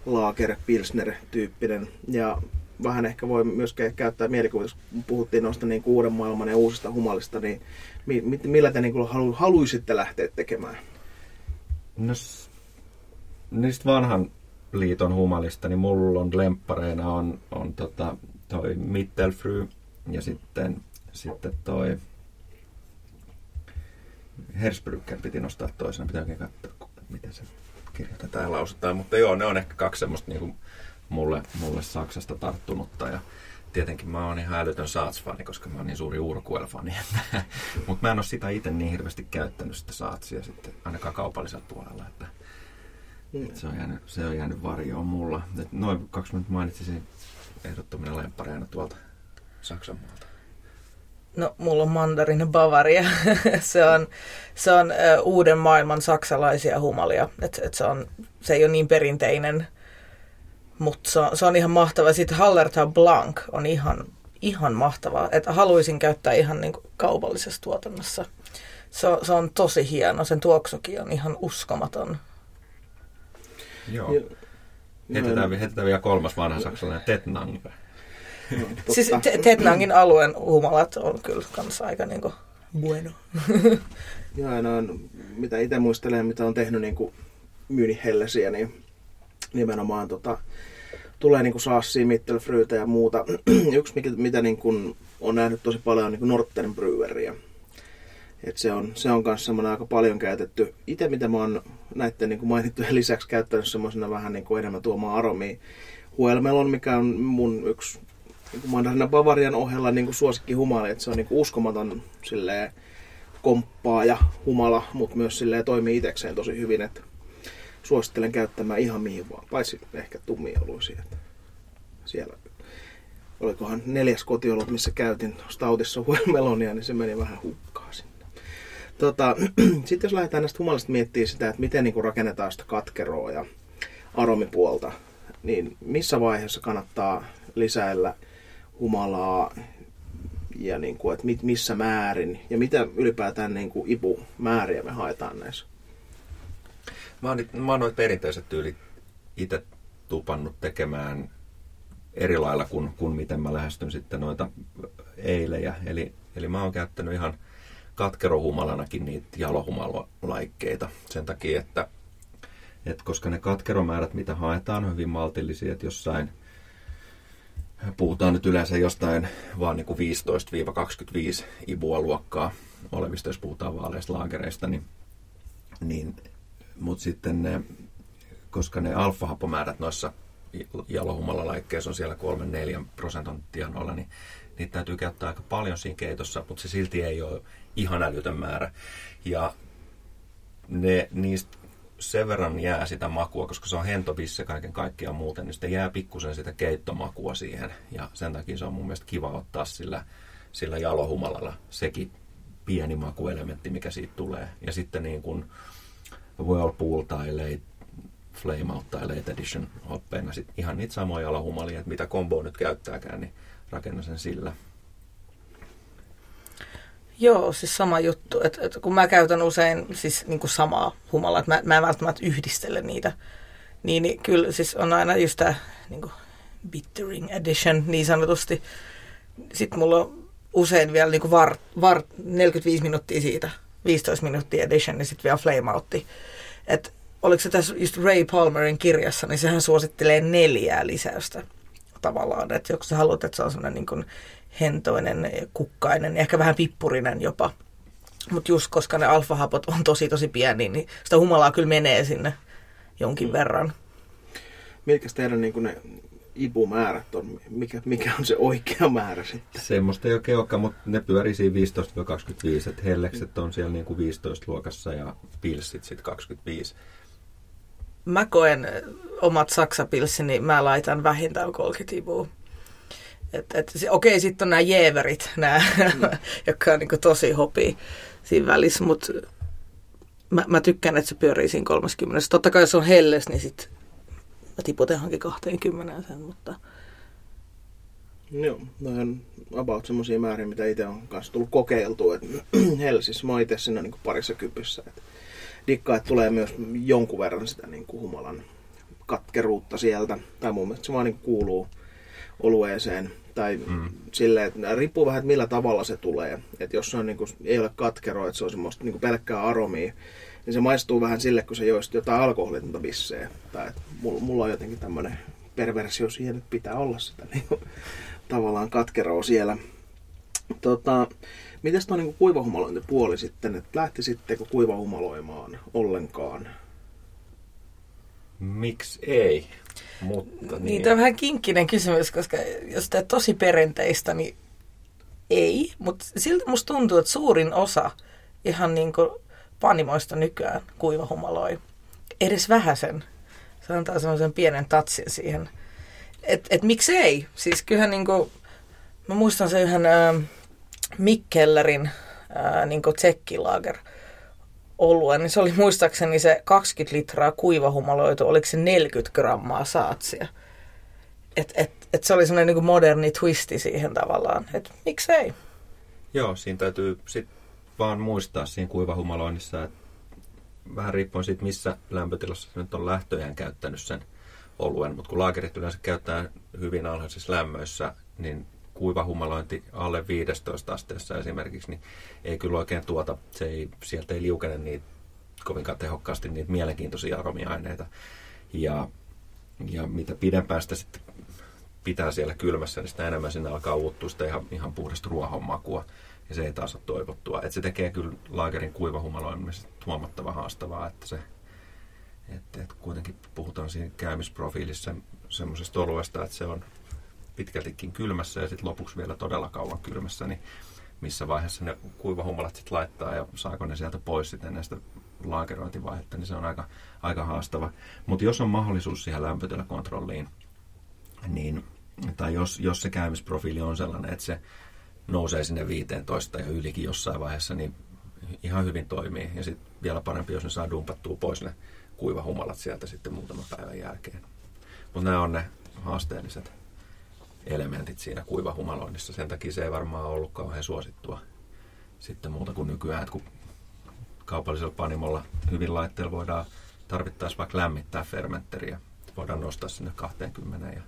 lager, pilsner tyyppinen. Ja vähän ehkä voi myös käyttää mielikuvitusta, kun puhuttiin noista niin uuden maailman ja uusista humalista, niin millä te niin halu, haluaisitte lähteä tekemään? No, niistä vanhan liiton humalista, niin mulla on lemppareina on, on tota, toi Mittelfry ja sitten, sitten toi Hersbrücken piti nostaa toisena, pitää oikein katsoa, miten se kirjoitetaan ja lausutaan. Mutta joo, ne on ehkä kaksi semmoista niin kuin mulle, mulle Saksasta tarttunutta. Ja tietenkin mä oon ihan älytön Saats-fani, koska mä oon niin suuri Urkuel-fani. *laughs* Mutta mä en ole sitä itse niin hirveästi käyttänyt sitä Saatsia sitten ainakaan kaupallisella puolella. Että, mm. että se, on jäänyt, se on jäänyt varjoon mulla. Et noin kaksi minuuttia mainitsisin ehdottomina lemppareina tuolta Saksan maalta. No, mulla on mandarin Bavaria. *laughs* se on, se on uh, uuden maailman saksalaisia humalia. Et, et se, on, se ei ole niin perinteinen, mutta se on, se on ihan mahtava. Sitten Hallertau Blanc on ihan, ihan mahtava. Että haluaisin käyttää ihan niin kuin kaupallisessa tuotannossa. Se on, se on tosi hieno. Sen tuoksukin on ihan uskomaton. Joo. Heitetään, heitetään vielä kolmas vanha saksalainen Tetnang. No, siis Tetnangin alueen humalat on kyllä kanssa aika niinku bueno. *laughs* Joo, no, mitä itse muistelen, mitä on tehnyt niinku myynihellesiä, niin nimenomaan tota, tulee niinku saassia, mittelfryytä ja muuta. *clears throat* Yksi, mikä, mitä niinku on nähnyt tosi paljon, on niinku Norten Breweria. Et se on, se on myös semmoinen aika paljon käytetty. Itse mitä mä oon näiden niin mainittujen lisäksi käyttänyt semmoisena vähän niin kuin enemmän tuomaan aromia. Huelmelon, mikä on mun yksi niin Mandarina Bavarian ohella niin kuin suosikki humala, että se on niin kuin uskomaton silleen, komppaa ja humala, mutta myös silleen toimii itsekseen tosi hyvin, että suosittelen käyttämään ihan mihin vaan, paitsi ehkä tummia oluisia. Siellä olikohan neljäs kotiolut, missä käytin stautissa huelmelonia, niin se meni vähän hukkaan sinne. Tota, *clears throat* Sitten jos lähdetään näistä humalista miettimään sitä, että miten niin kuin rakennetaan sitä katkeroa ja aromipuolta, niin missä vaiheessa kannattaa lisäillä humalaa ja niin kuin, että missä määrin ja mitä ylipäätään niin kuin ipumääriä me haetaan näissä? Mä oon, mä oon noita perinteiset tyylit itse tupannut tekemään eri lailla kuin, kuin miten mä lähestyn sitten noita eilejä. Eli, eli mä oon käyttänyt ihan katkerohumalanakin niitä jalohumalalaikkeita sen takia, että, että koska ne katkeromäärät, mitä haetaan, on hyvin maltillisia, että jossain – puhutaan nyt yleensä jostain vaan niin kuin 15-25 ibua luokkaa olevista, jos puhutaan vaaleista laagereista, niin, niin mutta sitten ne, koska ne alfahappomäärät noissa jalohumalalaikkeissa on siellä 3-4 prosenttia noilla, niin niitä täytyy käyttää aika paljon siinä keitossa, mutta se silti ei ole ihan älytön määrä. Ja ne, niistä sen verran jää sitä makua, koska se on hentopisse kaiken kaikkiaan muuten, niin sitten jää pikkusen sitä keittomakua siihen. Ja sen takia se on mun mielestä kiva ottaa sillä, sillä jalohumalalla sekin pieni makuelementti, mikä siitä tulee. Ja sitten niin kuin Whirlpool tai Flame Out tai Late Edition hoppeina sit ihan niitä samoja alahumalia, että mitä kombo nyt käyttääkään, niin rakennan sen sillä. Joo, siis sama juttu. Et, et kun mä käytän usein siis niin kuin samaa humalaa, että mä, mä en välttämättä yhdistele niitä, niin, niin kyllä siis on aina just tämä niin bittering edition niin sanotusti. Sitten mulla on usein vielä niin var, var, 45 minuuttia siitä, 15 minuuttia edition ja sitten vielä flame outti. Että oliko se tässä just Ray Palmerin kirjassa, niin sehän suosittelee neljää lisäystä tavallaan. Että jos sä haluat, että se on semmoinen niin kuin hentoinen, kukkainen, ehkä vähän pippurinen jopa. Mutta just koska ne alfahapot on tosi tosi pieni, niin sitä humalaa kyllä menee sinne jonkin mm. verran. Mitkä teidän niin kuin ne ipumäärät on? Mikä, mikä on se oikea määrä sitten? Semmoista ei oikein olekaan, mutta ne pyörii siinä 15-25. Että hellekset on siellä niin kuin 15 luokassa ja pilssit sitten 25. Mä koen omat saksapilssini, niin mä laitan vähintään 30 ipua. Et, et, okei, sitten on nämä jeeverit, nämä, mm. *laughs* jotka on niin tosi hopii siinä välissä, mutta mä, mä tykkään, että se pyörii siinä 30. Totta kai jos on helles, niin sitten mä tiputan johonkin 20 sen, mutta... Joo, noin on about semmoisia määriä, mitä itse on kanssa tullut kokeiltua. Että *clears throat* Helsissä mä itse siinä niin parissa kypyssä. Että dikkaa, että tulee myös jonkun verran sitä niin kuin humalan katkeruutta sieltä. Tai mun mielestä se vaan niin kuuluu olueeseen. Tai mm. silleen, että riippuu vähän, että millä tavalla se tulee. Että jos se on, niin kuin, ei ole katkero, että se on semmoista niin kuin pelkkää aromia, niin se maistuu vähän sille, kun se joisi jotain alkoholitonta bissejä. Tai että mulla on jotenkin tämmöinen perversio siihen, että pitää olla sitä niin kuin, *laughs* tavallaan katkeroa siellä. Tota, Mites tuo niin kuivahumalointipuoli sitten, että lähtisittekö kuivahumaloimaan ollenkaan? Miksi ei? Mutta niin. niin. on vähän kinkkinen kysymys, koska jos teet tosi perinteistä, niin ei. Mutta silti musta tuntuu, että suurin osa ihan niin kuin panimoista nykyään kuivahumaloi. Edes vähäsen. Se antaa semmoisen pienen tatsin siihen. Että et miksei? Siis kyllähän niin kuin, mä muistan sen yhden äh, Mikkellerin äh, niin tsekkilaager oluen, niin se oli muistaakseni se 20 litraa kuivahumaloitu, oliko se 40 grammaa saatsia. Et, et, et se oli semmoinen niin moderni twisti siihen tavallaan, että miksei. Joo, siinä täytyy sitten vaan muistaa siinä kuivahumaloinnissa, että vähän riippuen siitä, missä lämpötilassa se nyt on lähtöjään käyttänyt sen oluen, mutta kun laakerit yleensä käyttää hyvin alhaisissa lämmöissä, niin kuivahumalointi alle 15 asteessa esimerkiksi, niin ei kyllä oikein tuota, se ei, sieltä ei liukene niitä kovinkaan tehokkaasti niitä mielenkiintoisia aromiaineita. Ja, ja mitä pidempään sitä sitten pitää siellä kylmässä, niin sitä enemmän sinne alkaa uuttua sitä ihan, ihan puhdasta ruohon makua. Ja se ei taas ole toivottua. Et se tekee kyllä laakerin kuivahumaloimisesta huomattavan haastavaa, että se että, että kuitenkin puhutaan siinä käymisprofiilissa semmoisesta oluesta, että se on pitkältikin kylmässä ja sitten lopuksi vielä todella kauan kylmässä, niin missä vaiheessa ne kuivahumalat sitten laittaa ja saako ne sieltä pois sitten näistä laakerointivaihetta, niin se on aika, aika haastava. Mutta jos on mahdollisuus siihen lämpötilakontrolliin, niin, tai jos, jos se käymisprofiili on sellainen, että se nousee sinne 15 ja ylikin jossain vaiheessa, niin ihan hyvin toimii. Ja sitten vielä parempi, jos ne saa dumpattua pois ne kuivahumalat sieltä sitten muutaman päivän jälkeen. Mutta nämä on ne haasteelliset elementit siinä kuivahumaloinnissa. Sen takia se ei varmaan ollut kauhean suosittua sitten muuta kuin nykyään, että kun kaupallisella panimolla hyvin laitteella voidaan tarvittaessa vaikka lämmittää fermentteriä. Voidaan nostaa sinne 20 ja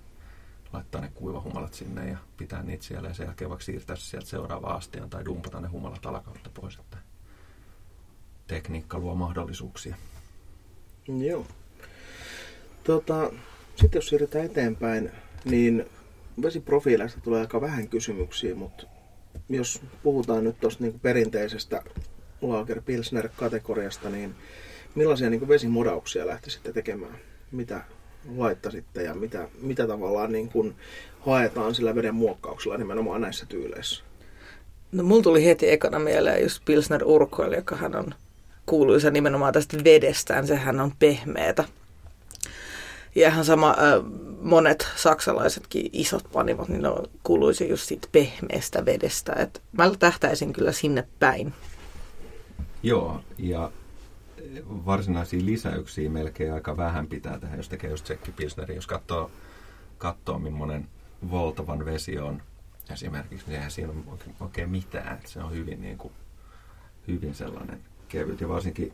laittaa ne kuivahumalat sinne ja pitää niitä siellä ja sen jälkeen vaikka siirtää se sieltä seuraavaan astiaan tai dumpata ne humalat alakautta pois. Että tekniikka luo mahdollisuuksia. Joo. Tota, sitten jos siirrytään eteenpäin, niin vesiprofiileista tulee aika vähän kysymyksiä, mutta jos puhutaan nyt tuosta niin perinteisestä Lager Pilsner-kategoriasta, niin millaisia niin vesimodauksia lähtisitte tekemään? Mitä laittaisitte ja mitä, mitä tavallaan niin kuin haetaan sillä veden muokkauksella nimenomaan näissä tyyleissä? No mulla tuli heti ekana mieleen just Pilsner Urquell, joka hän on kuuluisa nimenomaan tästä vedestään. Sehän on pehmeätä. Ja ihan sama, äh, monet saksalaisetkin isot panimot, niin ne kuuluisi just siitä pehmeästä vedestä. Et mä tähtäisin kyllä sinne päin. Joo, ja varsinaisia lisäyksiä melkein aika vähän pitää tehdä, jos tekee just Pilsneri. Jos katsoo, katsoo millainen voltavan vesi on esimerkiksi, niin eihän siinä ole oikein, oikein mitään. Se on hyvin, niin kuin, hyvin sellainen kevyt. Ja varsinkin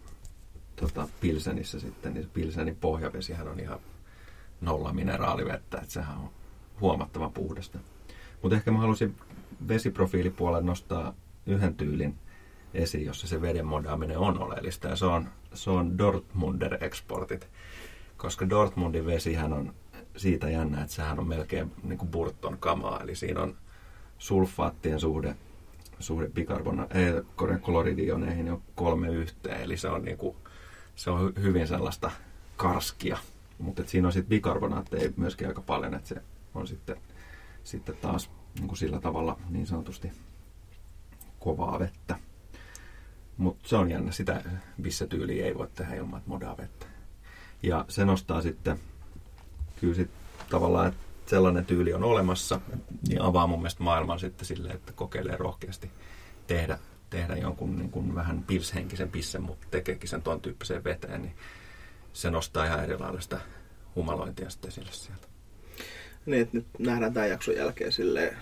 tota, Pilsenissä sitten, niin Pilsenin pohjavesihän on ihan nolla mineraalivettä, että sehän on huomattavan puhdasta. Mutta ehkä mä halusin vesiprofiilipuolella nostaa yhden tyylin esiin, jossa se veden modaaminen on oleellista, ja se on, se on Dortmunder exportit. Koska Dortmundin vesihän on siitä jännä, että sehän on melkein niin kuin Burton kamaa, eli siinä on sulfaattien suhde, suhde bikarbona, ei, kloridioneihin on kolme yhteen, eli se on, niin kuin, se on hyvin sellaista karskia. Mutta siinä on sitten bikarbonaatteja myöskin aika paljon, että se on sitten, sitten taas niin kuin sillä tavalla niin sanotusti kovaa vettä. Mutta se on jännä, sitä tyyliä ei voi tehdä ilman, että modaa vettä. Ja se nostaa sitten, kyllä sit tavallaan, että sellainen tyyli on olemassa, niin avaa mun mielestä maailman sitten silleen, että kokeilee rohkeasti tehdä, tehdä jonkun niin kuin vähän pilshenkisen pissen, mutta tekeekin sen tuon tyyppiseen veteen, niin se nostaa ihan erilaista humalointia sitten sille sieltä. Niin, että nyt nähdään tämän jakson jälkeen silleen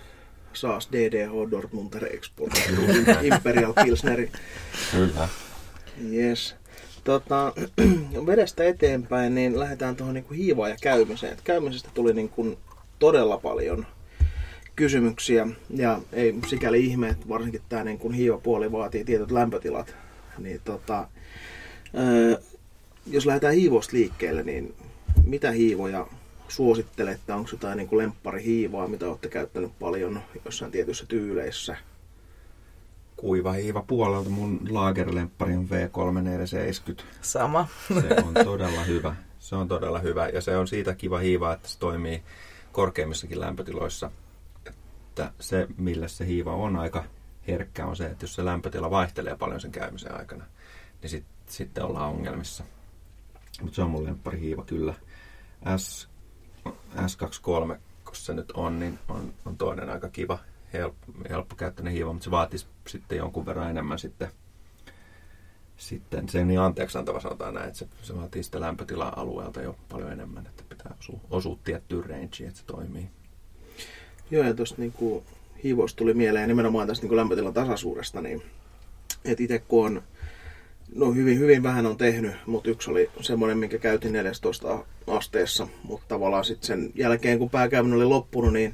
Saas DDH Dortmunder Export Imperial Pilsneri. Kyllä. Yes. Tota, *clears throat* vedestä eteenpäin, niin lähdetään tuohon niin hiivaan ja käymiseen. Et käymisestä tuli niin kuin todella paljon kysymyksiä ja ei sikäli ihme, että varsinkin tämä niin kuin hiivapuoli vaatii tietyt lämpötilat. Niin tota, jos lähdetään hiivosta liikkeelle, niin mitä hiivoja suosittelette? Onko jotain niin kuin lempparihiivaa, mitä olette käyttänyt paljon jossain tietyissä tyyleissä? Kuiva hiiva puolelta. Mun laagerlemppari on V3470. Sama. Se on todella hyvä. Se on todella hyvä ja se on siitä kiva hiiva, että se toimii korkeimmissakin lämpötiloissa. Että se, millä se hiiva on aika herkkä, on se, että jos se lämpötila vaihtelee paljon sen käymisen aikana, niin sit, sitten ollaan ongelmissa. Mutta se on mun lempparihiiva kyllä. S S23, kun se nyt on, niin on, on toinen aika kiva, helppo, helppokäyttöinen hiiva, mutta se vaatisi sitten jonkun verran enemmän sitten, sitten se niin anteeksi antava sanotaan näin, että se, se vaatii sitä lämpötilaa alueelta jo paljon enemmän, että pitää osua, osua tiettyyn rangeen, että se toimii. Joo, ja tuosta niin hiivoista tuli mieleen nimenomaan tästä niin lämpötilan tasaisuudesta, niin että itse kun on No hyvin, hyvin vähän on tehnyt, mutta yksi oli semmoinen, minkä käytin 14 asteessa, mutta tavallaan sitten sen jälkeen, kun pääkäyminen oli loppunut, niin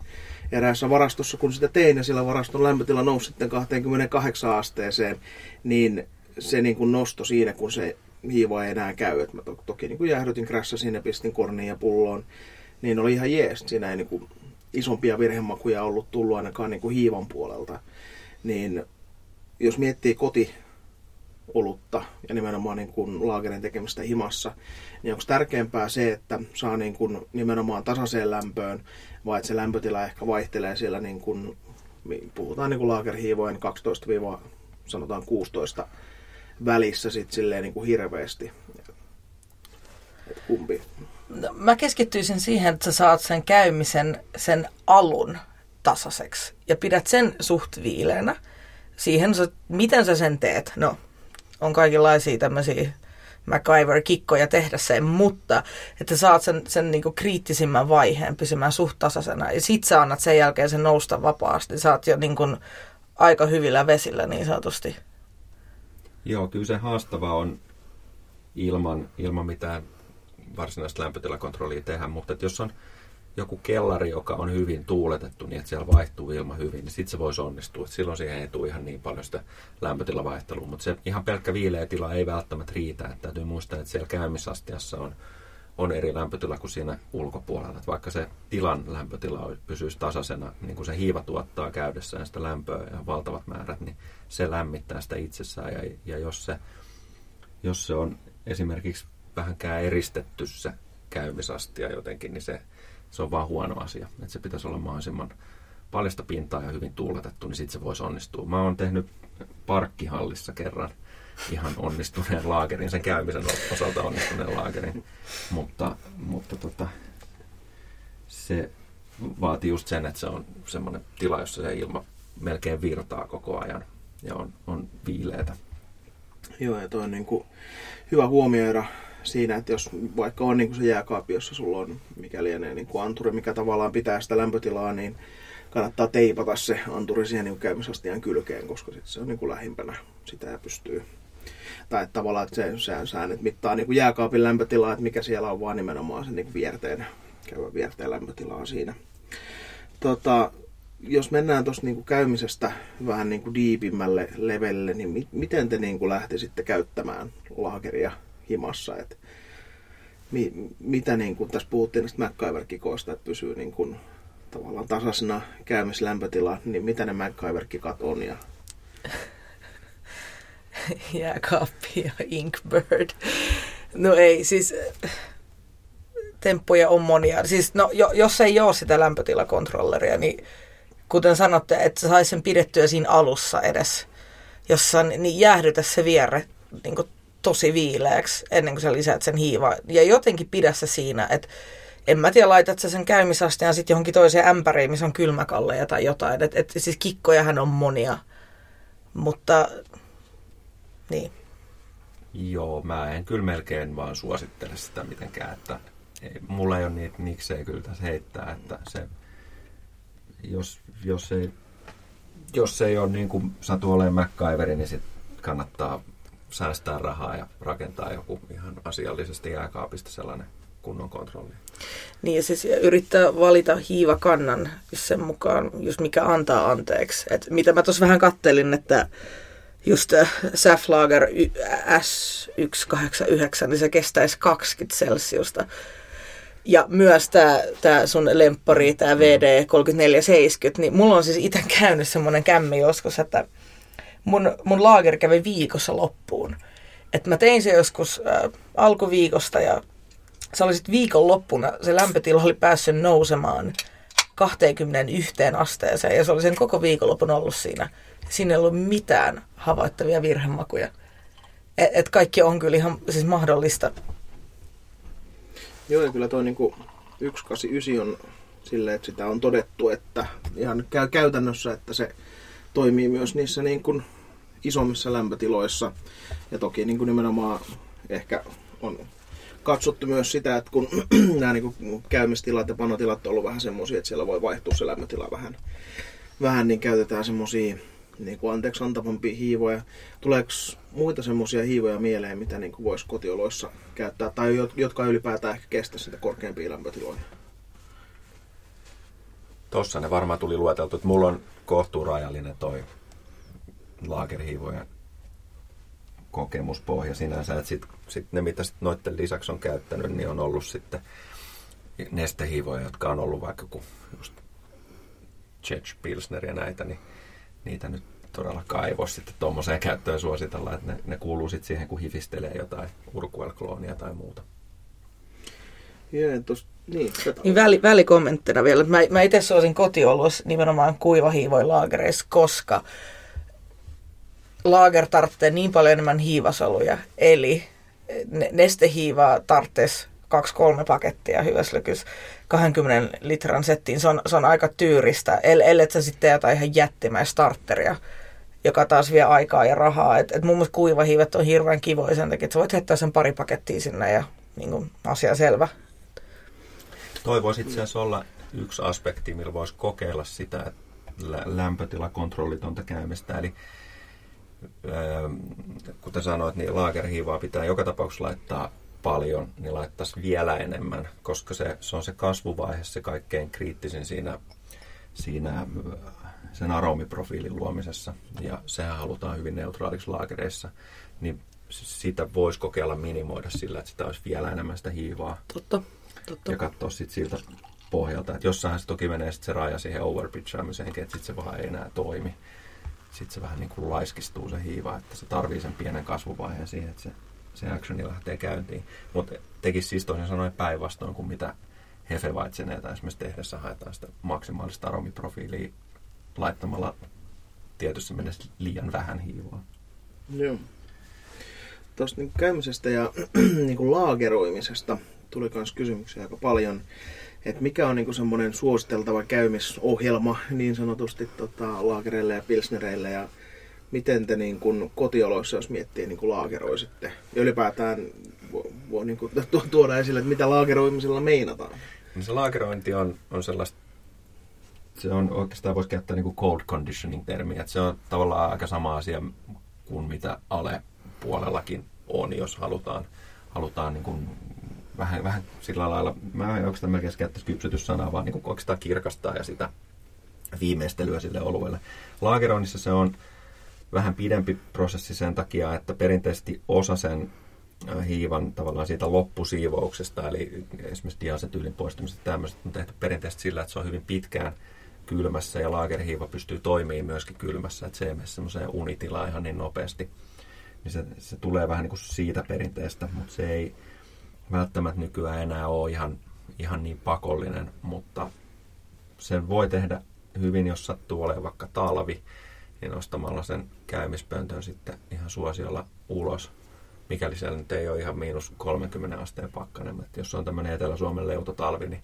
eräässä varastossa, kun sitä tein ja sillä varaston lämpötila nousi sitten 28 asteeseen, niin se niin kuin nosto siinä, kun se hiiva ei enää käy. Et mä to, toki niin kuin jäähdytin krässä sinne, pistin korniin ja pulloon, niin oli ihan jees. Siinä ei niin kuin isompia virhemakuja ollut tullut ainakaan niin kuin hiivan puolelta. Niin jos miettii koti olutta ja nimenomaan niin kuin laakerin tekemistä himassa, niin onko tärkeämpää se, että saa niin kuin nimenomaan tasaiseen lämpöön, vai että se lämpötila ehkä vaihtelee siellä, niin kuin, puhutaan niin kuin laakerhiivojen 12 sanotaan 16 välissä sit silleen niin kuin hirveästi. Et kumpi? No, mä keskittyisin siihen, että sä saat sen käymisen, sen alun tasaiseksi ja pidät sen suht viileänä. Siihen, miten sä sen teet? No, on kaikenlaisia tämmöisiä MacGyver-kikkoja tehdä sen, mutta että saat sen, sen niinku kriittisimmän vaiheen pysymään suht tasaisena. Ja sit sä annat sen jälkeen sen nousta vapaasti. Sä oot jo niinku aika hyvillä vesillä niin sanotusti. Joo, kyllä se haastava on ilman, ilman mitään varsinaista lämpötilakontrollia tehdä, mutta jos on joku kellari, joka on hyvin tuuletettu, niin että siellä vaihtuu ilma hyvin, niin sitten se voisi onnistua. Et silloin siihen ei tule ihan niin paljon sitä lämpötilavaihtelua, mutta se ihan pelkkä viileä tila ei välttämättä riitä. Että täytyy muistaa, että siellä käymisastiassa on, on eri lämpötila kuin siinä ulkopuolella. Et vaikka se tilan lämpötila pysyisi tasaisena, niin kuin se hiiva tuottaa käydessään sitä lämpöä ja valtavat määrät, niin se lämmittää sitä itsessään. Ja, ja jos, se, jos se on esimerkiksi vähänkään eristetty se käymisastia jotenkin, niin se se on vaan huono asia. Että se pitäisi olla mahdollisimman paljasta pintaa ja hyvin tuuletettu, niin sitten se voisi onnistua. Mä oon tehnyt parkkihallissa kerran ihan onnistuneen laakerin, sen käymisen osalta onnistuneen laakerin, mutta, mutta tota, se vaatii just sen, että se on semmoinen tila, jossa se ilma melkein virtaa koko ajan ja on, on viileitä. Joo, ja toi on niin kuin hyvä huomioida siinä, että jos vaikka on niin kuin se jääkaapi, jossa sulla on mikä lienee niin kuin anturi, mikä tavallaan pitää sitä lämpötilaa, niin kannattaa teipata se anturi siihen niin käymisastian kylkeen, koska sit se on niin kuin lähimpänä sitä ja pystyy. Tai että tavallaan että se, se säännöt mittaa niin kuin jääkaapin lämpötilaa, että mikä siellä on vaan nimenomaan se niin vierteen, käyvä vierteen lämpötilaa siinä. Tota, jos mennään tuosta niin käymisestä vähän niin kuin diipimmälle levelle, niin mi- miten te niin kuin lähtisitte käyttämään laakeria himassa? Et mi- mitä niin kuin, tässä puhuttiin näistä MacGyver-kikoista, että pysyy niin kuin, tavallaan tasaisena käymislämpötila, niin mitä ne MacGyver-kikat on? Ja... *laughs* Jääkaappi ja Inkbird. No ei, siis temppuja on monia. Siis no, jo, jos ei ole sitä lämpötilakontrolleria, niin kuten sanotte, että sä sais sen pidettyä siinä alussa edes, jossa niin jäähdytä se vierre niin tosi viileäksi ennen kuin sä lisäät sen hiivaa. Ja jotenkin pidä se siinä, että en mä tiedä, laitat sä sen käymisastean sitten johonkin toiseen ämpäriin, missä on kylmäkalleja tai jotain. Et, et, siis kikkojahan on monia, mutta niin. Joo, mä en kyllä melkein vaan suosittele sitä mitenkään, että ei, mulla ei ole niitä niksejä kyllä tässä heittää, että se, jos, jos ei, jos ei ole niin kuin satu olemaan MacGyveri, niin sit kannattaa säästää rahaa ja rakentaa joku ihan asiallisesti jääkaapista sellainen kunnon kontrolli. Niin ja siis yrittää valita hiivakannan sen mukaan, just mikä antaa anteeksi. Et mitä mä tuossa vähän kattelin, että just äh, Saflager S189, niin se kestäisi 20 celsiusta. Ja myös tämä sun lemppari, tämä VD3470, niin mulla on siis itse käynyt semmoinen kämmi joskus, että mun, mun laager kävi viikossa loppuun. Että mä tein se joskus äh, alkuviikosta ja se oli sitten viikon loppuna, se lämpötila oli päässyt nousemaan 21 asteeseen ja se oli sen koko viikonlopun ollut siinä. Siinä ei ollut mitään havaittavia virhemakuja. Et, et kaikki on kyllä ihan siis mahdollista. Joo, ja kyllä tuo niinku 189 on silleen, että sitä on todettu, että ihan käy käytännössä, että se toimii myös niissä niin kuin isommissa lämpötiloissa. Ja toki niin kuin nimenomaan ehkä on katsottu myös sitä, että kun *clears throat* nämä niin kuin käymistilat ja panotilat on ollut vähän semmoisia, että siellä voi vaihtua se lämpötila vähän, vähän niin käytetään semmoisia niin kuin anteeksi antavampia hiivoja. Tuleeko muita semmoisia hiivoja mieleen, mitä niin kuin voisi kotioloissa käyttää, tai jotka ylipäätään ehkä kestä sitä korkeampia lämpötiloja? Tossa ne varmaan tuli lueteltu, että mulla on kohtuurajallinen toi laakerihiivojen kokemuspohja sinänsä. Että sit, sit ne, mitä sit noiden lisäksi on käyttänyt, niin on ollut sitten nestehiivoja, jotka on ollut vaikka kun just Czech Pilsner ja näitä, niin niitä nyt todella kaivos sitten tuommoiseen käyttöön suositella, että ne, ne kuuluu sitten siihen, kun hifistelee jotain urkuelkloonia tai muuta. Tos, niin, niin väli, välikommenttina vielä. Mä, mä itse suosin kotiolossa nimenomaan kuivahiivoin laagereissa, koska laager tarvitsee niin paljon enemmän hiivasoluja. Eli nestehiivaa tarvitsisi kaksi-kolme pakettia hyväslykys 20 litran settiin. Se on, se on aika tyyristä, ellei sä sitten jotain ihan jättimäistä starteria, joka taas vie aikaa ja rahaa. Et, et mun mielestä kuivahiivet on hirveän kivoja sen takia, että sä voit heittää sen pari pakettia sinne ja niin kuin, asia selvä. Toi voisi itse asiassa olla yksi aspekti, millä voisi kokeilla sitä lämpötilakontrollitonta käymistä. Eli kuten sanoit, niin laagerhiivaa pitää joka tapauksessa laittaa paljon, niin laittaisi vielä enemmän, koska se, se on se kasvuvaihe se kaikkein kriittisin siinä, siinä sen aromiprofiilin luomisessa. Ja sehän halutaan hyvin neutraaliksi laakereissa. Niin sitä voisi kokeilla minimoida sillä, että sitä olisi vielä enemmän sitä hiivaa. Totta, totta. Ja katsoa sitten siltä pohjalta. Että jossain se toki menee sitten se raja siihen overpitchaamiseen, että sitten se vaan ei enää toimi. Sitten se vähän niin kuin laiskistuu se hiiva, että se tarvii sen pienen kasvuvaiheen siihen, että se se actioni lähtee käyntiin. Mutta tekisi siis toisin sanoen päinvastoin kuin mitä Hefeweizzeneitä esimerkiksi tehdessä haetaan sitä maksimaalista aromiprofiilia laittamalla tietyssä mielessä liian vähän hiivaa. Joo. Tuosta niin käymisestä ja *clears throat* niin kuin laageroimisesta tuli myös kysymyksiä aika paljon. Että mikä on niin kuin semmoinen suositeltava käymisohjelma niin sanotusti tota, laagereille ja pilsnereille ja miten te niin kuin kotioloissa, jos miettii, niin kuin laageroisitte? Ja ylipäätään voi, voi niin kuin tuoda esille, että mitä laageroimisella meinataan. No se laagerointi on, on sellaista, se on oikeastaan voisi käyttää niin kuin cold conditioning-termiä, se on tavallaan aika sama asia kuin mitä ale-puolellakin on, jos halutaan, halutaan niin kuin vähän, vähän sillä lailla, mä en oikeastaan melkein käyttäisi kypsytyssanaa, vaan niin kuin oikeastaan kirkastaa ja sitä viimeistelyä sille oluelle. Laageroinnissa se on vähän pidempi prosessi sen takia, että perinteisesti osa sen hiivan tavallaan siitä loppusiivouksesta, eli esimerkiksi diasetyylin poistumisesta tämmöiset on tehty perinteisesti sillä, että se on hyvin pitkään kylmässä ja laagerihiiva pystyy toimimaan myöskin kylmässä, että se ei mene semmoiseen unitilaan ihan niin nopeasti. Niin se, se tulee vähän niin kuin siitä perinteestä, mutta se ei välttämättä nykyään enää ole ihan, ihan niin pakollinen, mutta sen voi tehdä hyvin, jos sattuu olemaan vaikka talvi, niin nostamalla sen käymispöntön sitten ihan suosiolla ulos, mikäli siellä nyt ei ole ihan miinus 30 asteen pakkanen. Että jos on tämmöinen Etelä-Suomen leutotalvi, niin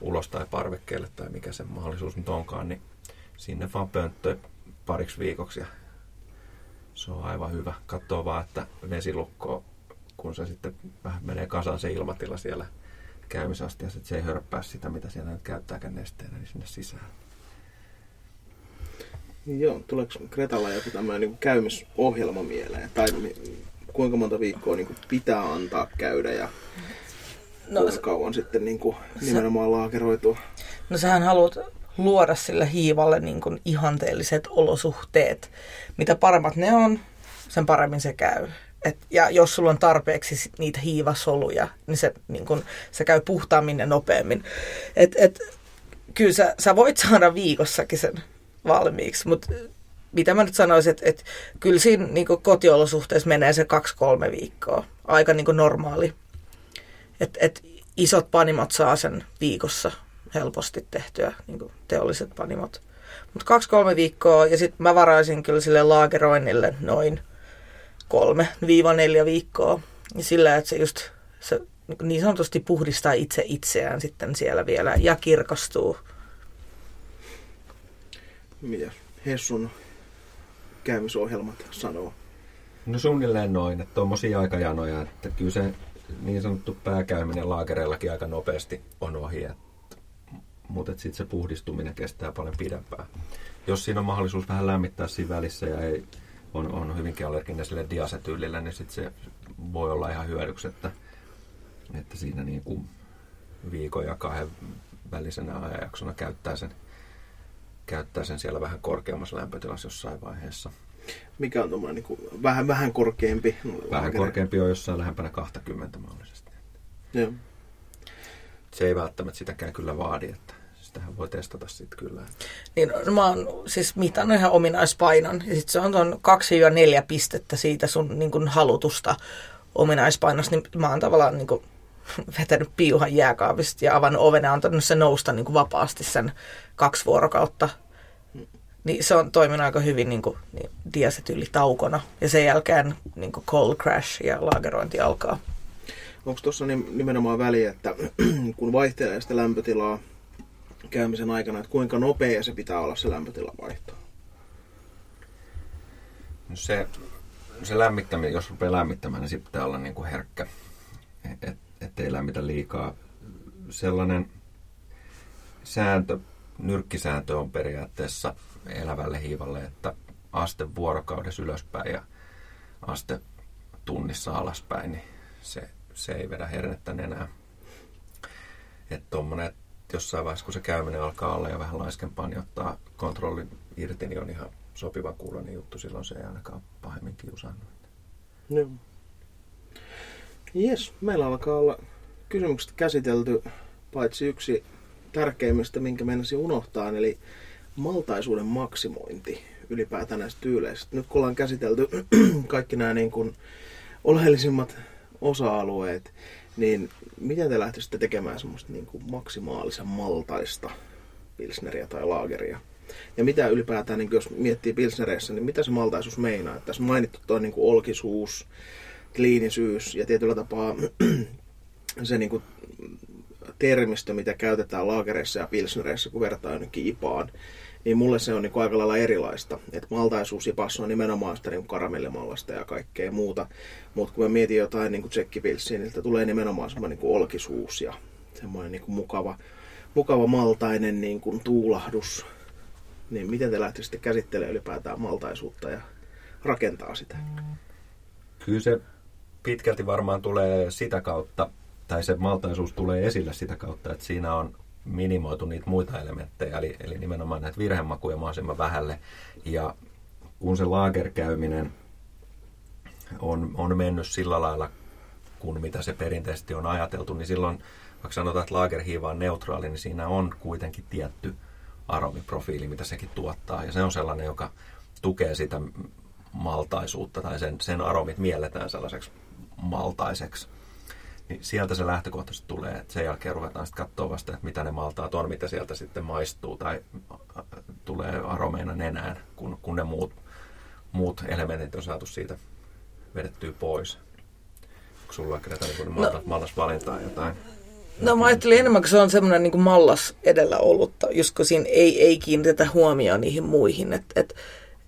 ulos tai parvekkeelle tai mikä se mahdollisuus nyt onkaan, niin sinne vaan pönttö pariksi viikoksi ja se on aivan hyvä. Katsoo vaan, että vesilukko, kun se sitten vähän menee kasaan se ilmatila siellä käymisastiassa, että se ei hörppää sitä, mitä siellä nyt käyttääkään nesteenä, niin sinne sisään. Joo, tuleeko Kretalla joku tämmöinen niin käymisohjelma mieleen? Tai kuinka monta viikkoa niin kuin pitää antaa käydä ja no, kuinka kauan sitten niin kuin nimenomaan laakeroitua? No sähän haluat luoda sille hiivalle niin kuin ihanteelliset olosuhteet. Mitä paremmat ne on, sen paremmin se käy. Et, ja jos sulla on tarpeeksi niitä hiivasoluja, niin se, niin kun, se käy puhtaammin ja nopeammin. Et, et, kyllä sä, sä voit saada viikossakin sen valmiiksi, mutta mitä mä nyt sanoisin, että, että kyllä siinä niin kotiolosuhteessa menee se kaksi-kolme viikkoa. Aika niin normaali. Et, et isot panimot saa sen viikossa helposti tehtyä, niin teolliset panimot. Mutta kaksi-kolme viikkoa ja sitten mä varaisin kyllä sille laageroinnille noin kolme viiva neljä viikkoa. Ja sillä, että se just se niin sanotusti puhdistaa itse itseään sitten siellä vielä ja kirkastuu. Mitä Hessun käymisohjelmat sanoo? No suunnilleen noin, että tuommoisia aikajanoja, että kyllä se niin sanottu pääkäyminen laakereillakin aika nopeasti on ohi, että, mutta sitten se puhdistuminen kestää paljon pidempään. Jos siinä on mahdollisuus vähän lämmittää siinä välissä ja ei, on, on hyvinkin allerginen sille diasetyylille, niin sitten se voi olla ihan hyödyksi, että, että siinä niin kuin viikon ja kahden välisenä ajanjaksona käyttää sen, käyttää sen siellä vähän korkeammassa lämpötilassa jossain vaiheessa. Mikä on tuommoinen niin vähän, vähän korkeampi? Vähän laakere. korkeampi on jossain lähempänä 20 mahdollisesti. Joo. Se ei välttämättä sitäkään kyllä vaadi, että sitähän voi testata sitten kyllä. Niin, no, mä oon siis mitannut ihan ominaispainon. Ja sitten se on tuon 2-4 pistettä siitä sun niin kun, halutusta ominaispainosta. Niin mä oon tavallaan niin kun, *laughs* vetänyt piuhan jääkaapista ja avannut oven ja antanut se nousta niin vapaasti sen kaksi vuorokautta. Niin se on toiminut aika hyvin niin kuin, niin diasetyylitaukona. Ja sen jälkeen niin kuin cold crash ja laagerointi alkaa. Onko tuossa nimenomaan väliä, että *clears throat* kun vaihtelee sitä lämpötilaa käymisen aikana, että kuinka nopea se pitää olla se lämpötilavaihto? No se, se lämmittäminen, jos rupeaa lämmittämään, niin se pitää olla niin kuin herkkä, et, ettei lämmitä liikaa. Sellainen sääntö, nyrkkisääntö on periaatteessa elävälle hiivalle, että aste vuorokaudessa ylöspäin ja aste tunnissa alaspäin, niin se, se ei vedä hernettä enää. Että tuommoinen, jossain vaiheessa, kun se käyminen alkaa olla ja vähän laiskempaa, niin ottaa kontrollin irti, niin on ihan sopiva kuulonen juttu. Silloin se ei ainakaan pahemmin kiusannut. Joo. Jes, meillä alkaa olla kysymykset käsitelty, paitsi yksi tärkeimmistä, minkä mennäsi unohtaa, eli maltaisuuden maksimointi ylipäätään näistä tyyleistä. Nyt kun ollaan käsitelty *clears throat* kaikki nämä niin kuin oleellisimmat osa-alueet, niin miten te lähtisitte tekemään semmoista niin kuin maksimaalisen maltaista pilsneriä tai laageria? Ja mitä ylipäätään, niin jos miettii pilsnereissä, niin mitä se maltaisuus meinaa? Että tässä mainittu tuo niin kuin olkisuus, kliinisyys ja tietyllä tapaa *clears throat* se niin kuin termistö, mitä käytetään laagereissa ja pilsnereissä, kun vertaa jonnekin IPAan, niin mulle se on niin aika lailla erilaista. Että maltaisuus passu on nimenomaan sitä niin karamellimallasta ja kaikkea muuta. Mutta kun mä mietin jotain niin tsekkipilssiä, niin tulee nimenomaan semmoinen niin olkisuus ja semmoinen niin mukava, mukava maltainen niin kuin tuulahdus. Niin miten te lähtisitte käsittelemään ylipäätään maltaisuutta ja rakentaa sitä? Kyllä se pitkälti varmaan tulee sitä kautta, tai se maltaisuus tulee esille sitä kautta, että siinä on minimoitu niitä muita elementtejä, eli, eli nimenomaan näitä virhemakuja mahdollisimman vähälle. Ja kun se laagerkäyminen on, on mennyt sillä lailla, kun mitä se perinteisesti on ajateltu, niin silloin, vaikka sanotaan, että laagerhiiva on neutraali, niin siinä on kuitenkin tietty aromiprofiili, mitä sekin tuottaa. Ja se on sellainen, joka tukee sitä maltaisuutta, tai sen, sen aromit mielletään sellaiseksi maltaiseksi niin sieltä se lähtökohtaisesti tulee, että sen jälkeen ruvetaan sitten katsoa vasta, että mitä ne maltaat on, mitä sieltä sitten maistuu tai tulee aromeina nenään, kun, kun ne muut, muut elementit on saatu siitä vedettyä pois. Onko sulla vaikka näitä niin no, mallasvalintaa jotain? No mä ajattelin enemmän, kun se on semmoinen niin mallas edellä ollutta, just kun siinä ei, ei kiinnitetä huomioon niihin muihin. Että et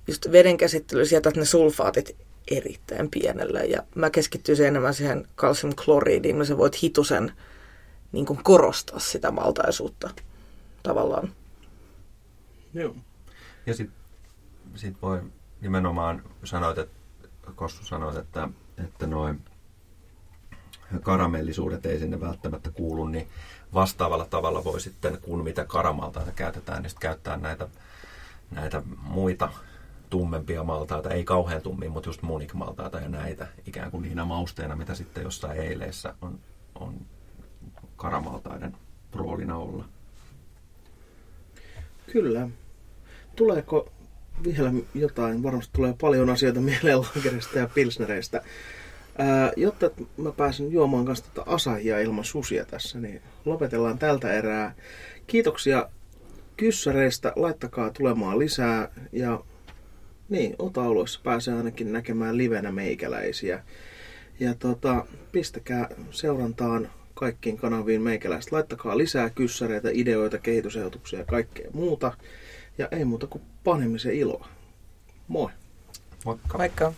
just veden käsittely, sieltä ne sulfaatit erittäin pienellä. Ja mä keskittyisin enemmän siihen kalsiumkloriidiin, niin sä voit hitusen niin kuin korostaa sitä maltaisuutta tavallaan. Joo. Ja sitten sit voi nimenomaan, sanoit, että Kossu sanoit, että, että noin karamellisuudet ei sinne välttämättä kuulu, niin vastaavalla tavalla voi sitten, kun mitä karamalta käytetään, niin käyttää näitä, näitä muita tummempia maltaita, ei kauhean tummia, mutta just munikmaltaita ja näitä ikään kuin niinä mausteina, mitä sitten jossain eileissä on, on karamaltaiden roolina olla. Kyllä. Tuleeko vielä jotain? Varmasti tulee paljon asioita mieleen lagerista ja pilsnereistä. Ää, jotta mä pääsen juomaan kanssa tätä asahia ilman susia tässä, niin lopetellaan tältä erää. Kiitoksia kyssäreistä, laittakaa tulemaan lisää ja niin, otauluissa pääsee ainakin näkemään livenä meikäläisiä. Ja tota, pistäkää seurantaan kaikkiin kanaviin meikäläistä. Laittakaa lisää kyssäreitä, ideoita, kehitysehdotuksia ja kaikkea muuta. Ja ei muuta kuin panemisen iloa. Moi! Moikka! Moikka!